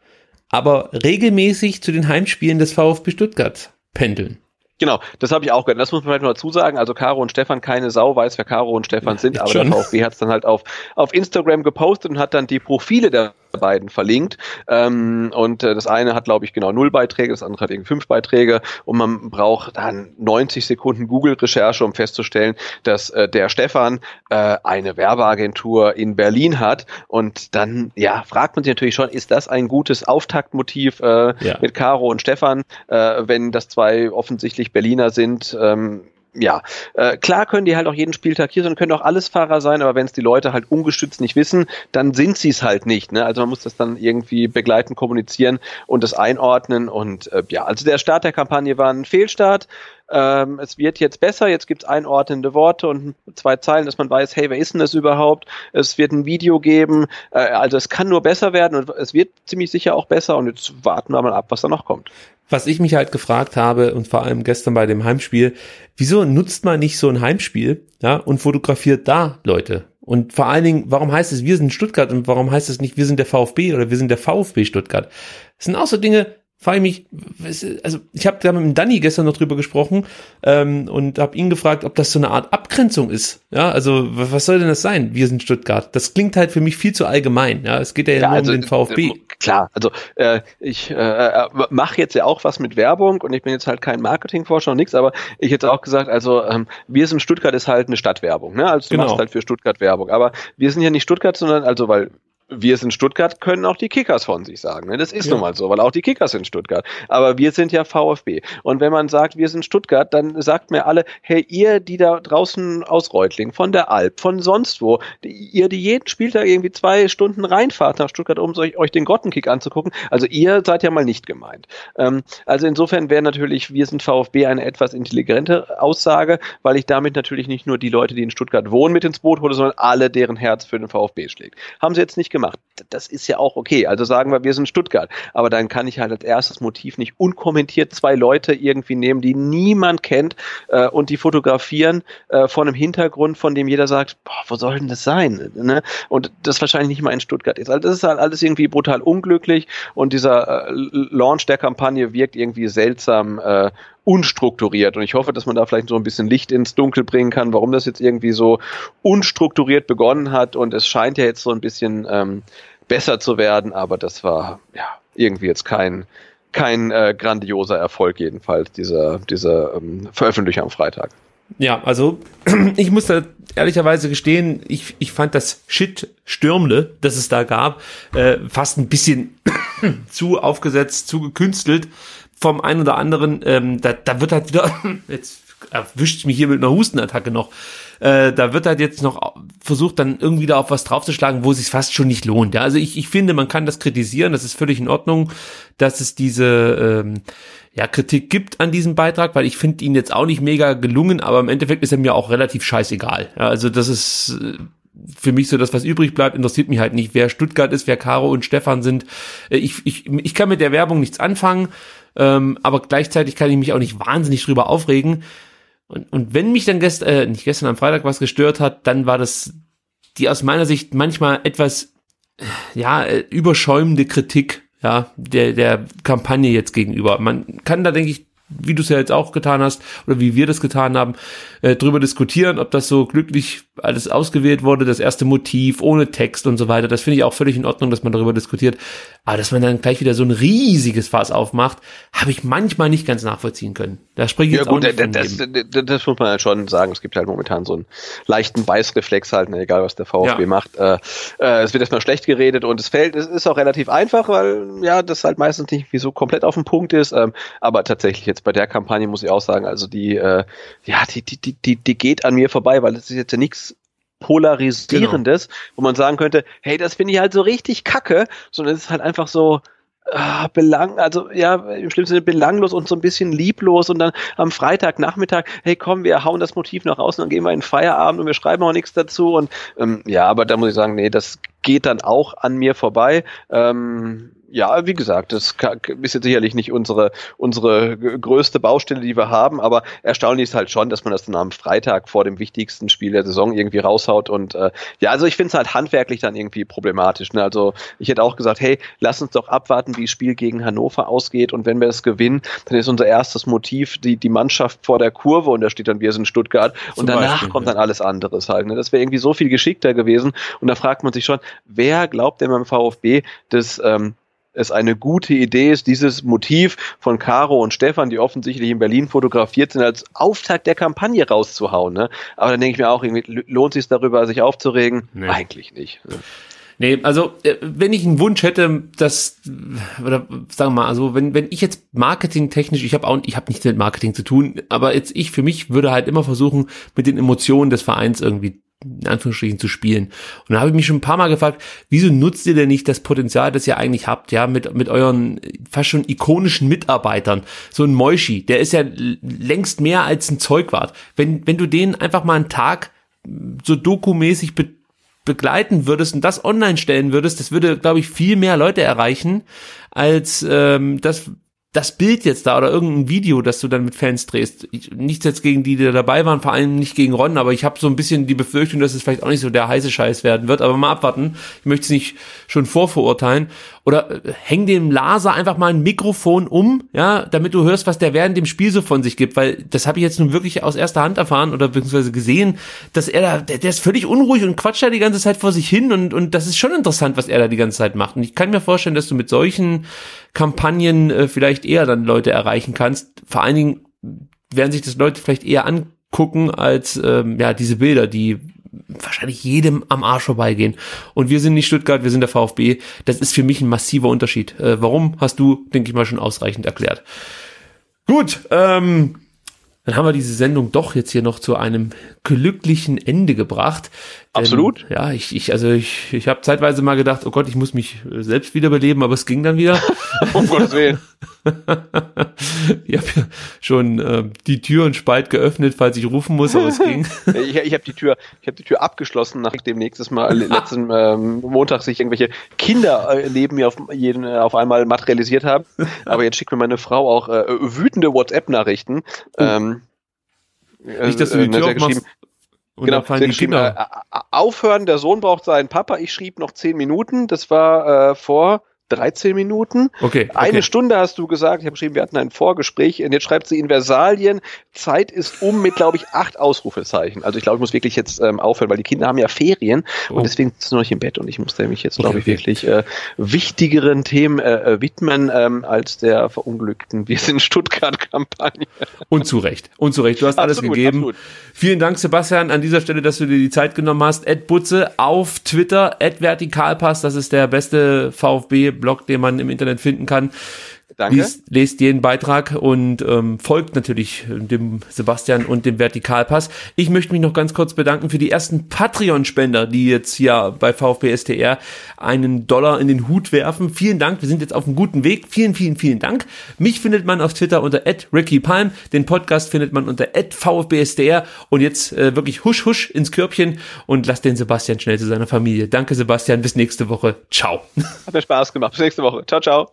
aber regelmäßig zu den Heimspielen des VfB Stuttgart pendeln. Genau, das habe ich auch gehört. Das muss man vielleicht noch dazu sagen. Also Caro und Stefan, keine Sau weiß, wer Caro und Stefan sind, aber Schon. der VfB hat es dann halt auf, auf Instagram gepostet und hat dann die Profile der beiden verlinkt. Ähm, und äh, das eine hat, glaube ich, genau null Beiträge, das andere hat irgendwie fünf Beiträge. Und man braucht dann 90 Sekunden Google-Recherche, um festzustellen, dass äh, der Stefan äh, eine Werbeagentur in Berlin hat. Und dann, ja, fragt man sich natürlich schon, ist das ein gutes Auftaktmotiv äh, ja. mit Caro und Stefan, äh, wenn das zwei offensichtlich Berliner sind? Ähm, ja, äh, klar können die halt auch jeden Spieltag hier sein, können auch alles Fahrer sein, aber wenn es die Leute halt ungestützt nicht wissen, dann sind sie es halt nicht. Ne? Also man muss das dann irgendwie begleiten, kommunizieren und das einordnen. Und äh, ja, also der Start der Kampagne war ein Fehlstart. Ähm, es wird jetzt besser, jetzt gibt es einordnende Worte und zwei Zeilen, dass man weiß, hey, wer ist denn das überhaupt? Es wird ein Video geben, äh, also es kann nur besser werden und es wird ziemlich sicher auch besser und jetzt warten wir mal ab, was da noch kommt was ich mich halt gefragt habe und vor allem gestern bei dem Heimspiel, wieso nutzt man nicht so ein Heimspiel, ja, und fotografiert da Leute? Und vor allen Dingen, warum heißt es, wir sind Stuttgart und warum heißt es nicht, wir sind der VfB oder wir sind der VfB Stuttgart? Das sind auch so Dinge, frage ich mich, also ich habe da mit dem Danny gestern noch drüber gesprochen ähm, und habe ihn gefragt, ob das so eine Art Abgrenzung ist. Ja, also was soll denn das sein? Wir sind Stuttgart. Das klingt halt für mich viel zu allgemein. Ja, es geht ja, ja nur also, um den VfB. Äh, klar, also äh, ich äh, äh mache jetzt ja auch was mit Werbung und ich bin jetzt halt kein Marketingforscher und nichts, aber ich hätte auch gesagt, also ähm, wir sind Stuttgart ist halt eine Stadtwerbung. Ne? Also du genau. machst halt für Stuttgart Werbung. Aber wir sind ja nicht Stuttgart, sondern also weil wir sind Stuttgart, können auch die Kickers von sich sagen. Ne? Das ist ja. nun mal so, weil auch die Kickers sind Stuttgart. Aber wir sind ja VfB. Und wenn man sagt, wir sind Stuttgart, dann sagt mir alle, hey, ihr, die da draußen aus Reutling, von der Alp, von sonst wo, die, ihr, die jeden Spieltag irgendwie zwei Stunden reinfahrt nach Stuttgart, um euch, euch den Grottenkick anzugucken, also ihr seid ja mal nicht gemeint. Ähm, also insofern wäre natürlich, wir sind VfB eine etwas intelligente Aussage, weil ich damit natürlich nicht nur die Leute, die in Stuttgart wohnen, mit ins Boot hole, sondern alle, deren Herz für den VfB schlägt. Haben sie jetzt nicht gemacht. Das ist ja auch okay. Also sagen wir, wir sind Stuttgart. Aber dann kann ich halt als erstes Motiv nicht unkommentiert zwei Leute irgendwie nehmen, die niemand kennt äh, und die fotografieren äh, vor einem Hintergrund, von dem jeder sagt, boah, wo soll denn das sein? Ne? Und das wahrscheinlich nicht mal in Stuttgart ist. Also das ist halt alles irgendwie brutal unglücklich und dieser äh, Launch der Kampagne wirkt irgendwie seltsam äh, unstrukturiert. Und ich hoffe, dass man da vielleicht so ein bisschen Licht ins Dunkel bringen kann, warum das jetzt irgendwie so unstrukturiert begonnen hat. Und es scheint ja jetzt so ein bisschen ähm, besser zu werden, aber das war ja irgendwie jetzt kein kein äh, grandioser Erfolg jedenfalls, dieser, dieser ähm, Veröffentlichung am Freitag. Ja, also ich muss da ehrlicherweise gestehen, ich, ich fand das Shit-Stürmle, das es da gab, äh, fast ein bisschen zu aufgesetzt, zu gekünstelt vom einen oder anderen, ähm, da, da wird halt wieder, jetzt erwischt mich hier mit einer Hustenattacke noch, äh, da wird halt jetzt noch versucht, dann irgendwie da auf was draufzuschlagen, wo es sich fast schon nicht lohnt. Ja? Also ich, ich finde, man kann das kritisieren, das ist völlig in Ordnung, dass es diese ähm, ja, Kritik gibt an diesem Beitrag, weil ich finde ihn jetzt auch nicht mega gelungen, aber im Endeffekt ist er mir auch relativ scheißegal. Ja, also das ist äh, für mich so das, was übrig bleibt, interessiert mich halt nicht, wer Stuttgart ist, wer Caro und Stefan sind. Äh, ich, ich, ich kann mit der Werbung nichts anfangen, ähm, aber gleichzeitig kann ich mich auch nicht wahnsinnig drüber aufregen. Und, und wenn mich dann gestern, äh, nicht gestern am Freitag was gestört hat, dann war das die aus meiner Sicht manchmal etwas, ja, äh, überschäumende Kritik, ja, der, der Kampagne jetzt gegenüber. Man kann da, denke ich, wie du es ja jetzt auch getan hast oder wie wir das getan haben, äh, drüber diskutieren, ob das so glücklich alles ausgewählt wurde, das erste Motiv ohne Text und so weiter. Das finde ich auch völlig in Ordnung, dass man darüber diskutiert. Aber dass man dann gleich wieder so ein riesiges Fass aufmacht, habe ich manchmal nicht ganz nachvollziehen können. Da spreche ich ja, jetzt gut, auch nicht das, das, das, muss man halt schon sagen. Es gibt halt momentan so einen leichten Beißreflex halt, ne, egal was der VfB ja. macht. Äh, äh, es wird erstmal schlecht geredet und es fällt, es ist auch relativ einfach, weil ja, das halt meistens nicht wie so komplett auf dem Punkt ist. Ähm, aber tatsächlich jetzt bei der Kampagne muss ich auch sagen, also die, äh, ja, die, die, die, die, die geht an mir vorbei, weil es ist jetzt ja nichts Polarisierendes, genau. wo man sagen könnte, hey, das finde ich halt so richtig kacke, sondern es ist halt einfach so, ah, belang, also ja, im schlimmsten Sinne belanglos und so ein bisschen lieblos und dann am Freitagnachmittag, hey komm, wir hauen das Motiv nach außen und gehen wir in den Feierabend und wir schreiben auch nichts dazu und ähm, ja, aber da muss ich sagen, nee, das geht dann auch an mir vorbei. Ähm, ja, wie gesagt, das ist jetzt sicherlich nicht unsere, unsere größte Baustelle, die wir haben, aber erstaunlich ist halt schon, dass man das dann am Freitag vor dem wichtigsten Spiel der Saison irgendwie raushaut und äh, ja, also ich finde es halt handwerklich dann irgendwie problematisch. Ne? Also ich hätte auch gesagt, hey, lass uns doch abwarten, wie das Spiel gegen Hannover ausgeht und wenn wir es gewinnen, dann ist unser erstes Motiv die, die Mannschaft vor der Kurve und da steht dann, wir sind Stuttgart und Zum danach Beispiel, kommt dann alles anderes halt. Ne? Das wäre irgendwie so viel geschickter gewesen und da fragt man sich schon, wer glaubt denn beim VfB, dass ähm, es eine gute Idee ist, dieses Motiv von Caro und Stefan, die offensichtlich in Berlin fotografiert sind, als Auftakt der Kampagne rauszuhauen. Ne? Aber dann denke ich mir auch, irgendwie, lohnt sich darüber, sich aufzuregen? Nee. Eigentlich nicht. Ne? Nee, also äh, wenn ich einen Wunsch hätte, dass oder sagen wir mal, also wenn wenn ich jetzt marketingtechnisch, ich habe auch ich habe nichts mit Marketing zu tun, aber jetzt ich für mich würde halt immer versuchen mit den Emotionen des Vereins irgendwie in Anführungsstrichen zu spielen. Und da habe ich mich schon ein paar Mal gefragt, wieso nutzt ihr denn nicht das Potenzial, das ihr eigentlich habt, ja, mit, mit euren fast schon ikonischen Mitarbeitern. So ein Moishi, der ist ja längst mehr als ein Zeugwart. Wenn, wenn du den einfach mal einen Tag so dokumäßig be begleiten würdest und das online stellen würdest, das würde, glaube ich, viel mehr Leute erreichen, als ähm, das, das Bild jetzt da oder irgendein Video, das du dann mit Fans drehst, ich, nichts jetzt gegen die, die da dabei waren, vor allem nicht gegen Ron, aber ich habe so ein bisschen die Befürchtung, dass es vielleicht auch nicht so der heiße Scheiß werden wird, aber mal abwarten. Ich möchte es nicht schon vorverurteilen. Oder äh, häng dem Laser einfach mal ein Mikrofon um, ja, damit du hörst, was der während dem Spiel so von sich gibt, weil das habe ich jetzt nun wirklich aus erster Hand erfahren oder beziehungsweise gesehen, dass er da, der, der ist völlig unruhig und quatscht da die ganze Zeit vor sich hin und, und das ist schon interessant, was er da die ganze Zeit macht. Und ich kann mir vorstellen, dass du mit solchen Kampagnen äh, vielleicht eher dann Leute erreichen kannst. Vor allen Dingen werden sich das Leute vielleicht eher angucken als ähm, ja diese Bilder, die wahrscheinlich jedem am Arsch vorbeigehen. Und wir sind nicht Stuttgart, wir sind der VfB. Das ist für mich ein massiver Unterschied. Äh, warum, hast du, denke ich mal, schon ausreichend erklärt. Gut, ähm, dann haben wir diese Sendung doch jetzt hier noch zu einem glücklichen Ende gebracht. Absolut. Denn, ja, ich, ich, also ich, ich habe zeitweise mal gedacht, oh Gott, ich muss mich selbst wiederbeleben, aber es ging dann wieder. um Gottes Willen. ich habe ja schon äh, die Tür und Spalt geöffnet, falls ich rufen muss, aber es ging. ich ich habe die Tür, ich habe die Tür abgeschlossen, nachdem nächstes Mal letzten ähm, Montag sich irgendwelche Kinder äh, neben mir auf jeden äh, auf einmal materialisiert haben. Aber jetzt schickt mir meine Frau auch äh, wütende WhatsApp-Nachrichten. Oh. Ähm, nicht, dass du die äh, Tür aufmachst. Und genau, fallen die Kinder. Äh, aufhören, der Sohn braucht seinen Papa. Ich schrieb noch zehn Minuten. Das war äh, vor 13 Minuten. Okay, okay. Eine Stunde hast du gesagt. Ich habe geschrieben, wir hatten ein Vorgespräch. Und jetzt schreibt sie in Versalien. Zeit ist um mit, glaube ich, acht Ausrufezeichen. Also ich glaube, ich muss wirklich jetzt ähm, aufhören, weil die Kinder haben ja Ferien oh. und deswegen sind sie noch nicht im Bett und ich muss mich jetzt, glaube okay, ich, wirklich äh, wichtigeren Themen äh, äh, widmen ähm, als der verunglückten Wir sind Stuttgart-Kampagne. Und zu Recht. Und zu Recht. Du hast alles gegeben. Absolut. Vielen Dank, Sebastian, an dieser Stelle, dass du dir die Zeit genommen hast. Ed Butze auf Twitter, Ed Vertikalpass, das ist der beste VfB Blog, den man im Internet finden kann. Danke. Liest, lest jeden Beitrag und ähm, folgt natürlich dem Sebastian und dem Vertikalpass. Ich möchte mich noch ganz kurz bedanken für die ersten Patreon-Spender, die jetzt hier bei VfB STR einen Dollar in den Hut werfen. Vielen Dank, wir sind jetzt auf einem guten Weg. Vielen, vielen, vielen Dank. Mich findet man auf Twitter unter @rickypalm. Den Podcast findet man unter @vfbstr. Und jetzt äh, wirklich husch husch ins Körbchen und lasst den Sebastian schnell zu seiner Familie. Danke Sebastian, bis nächste Woche. Ciao. Hat mir Spaß gemacht. Bis nächste Woche. Ciao, ciao.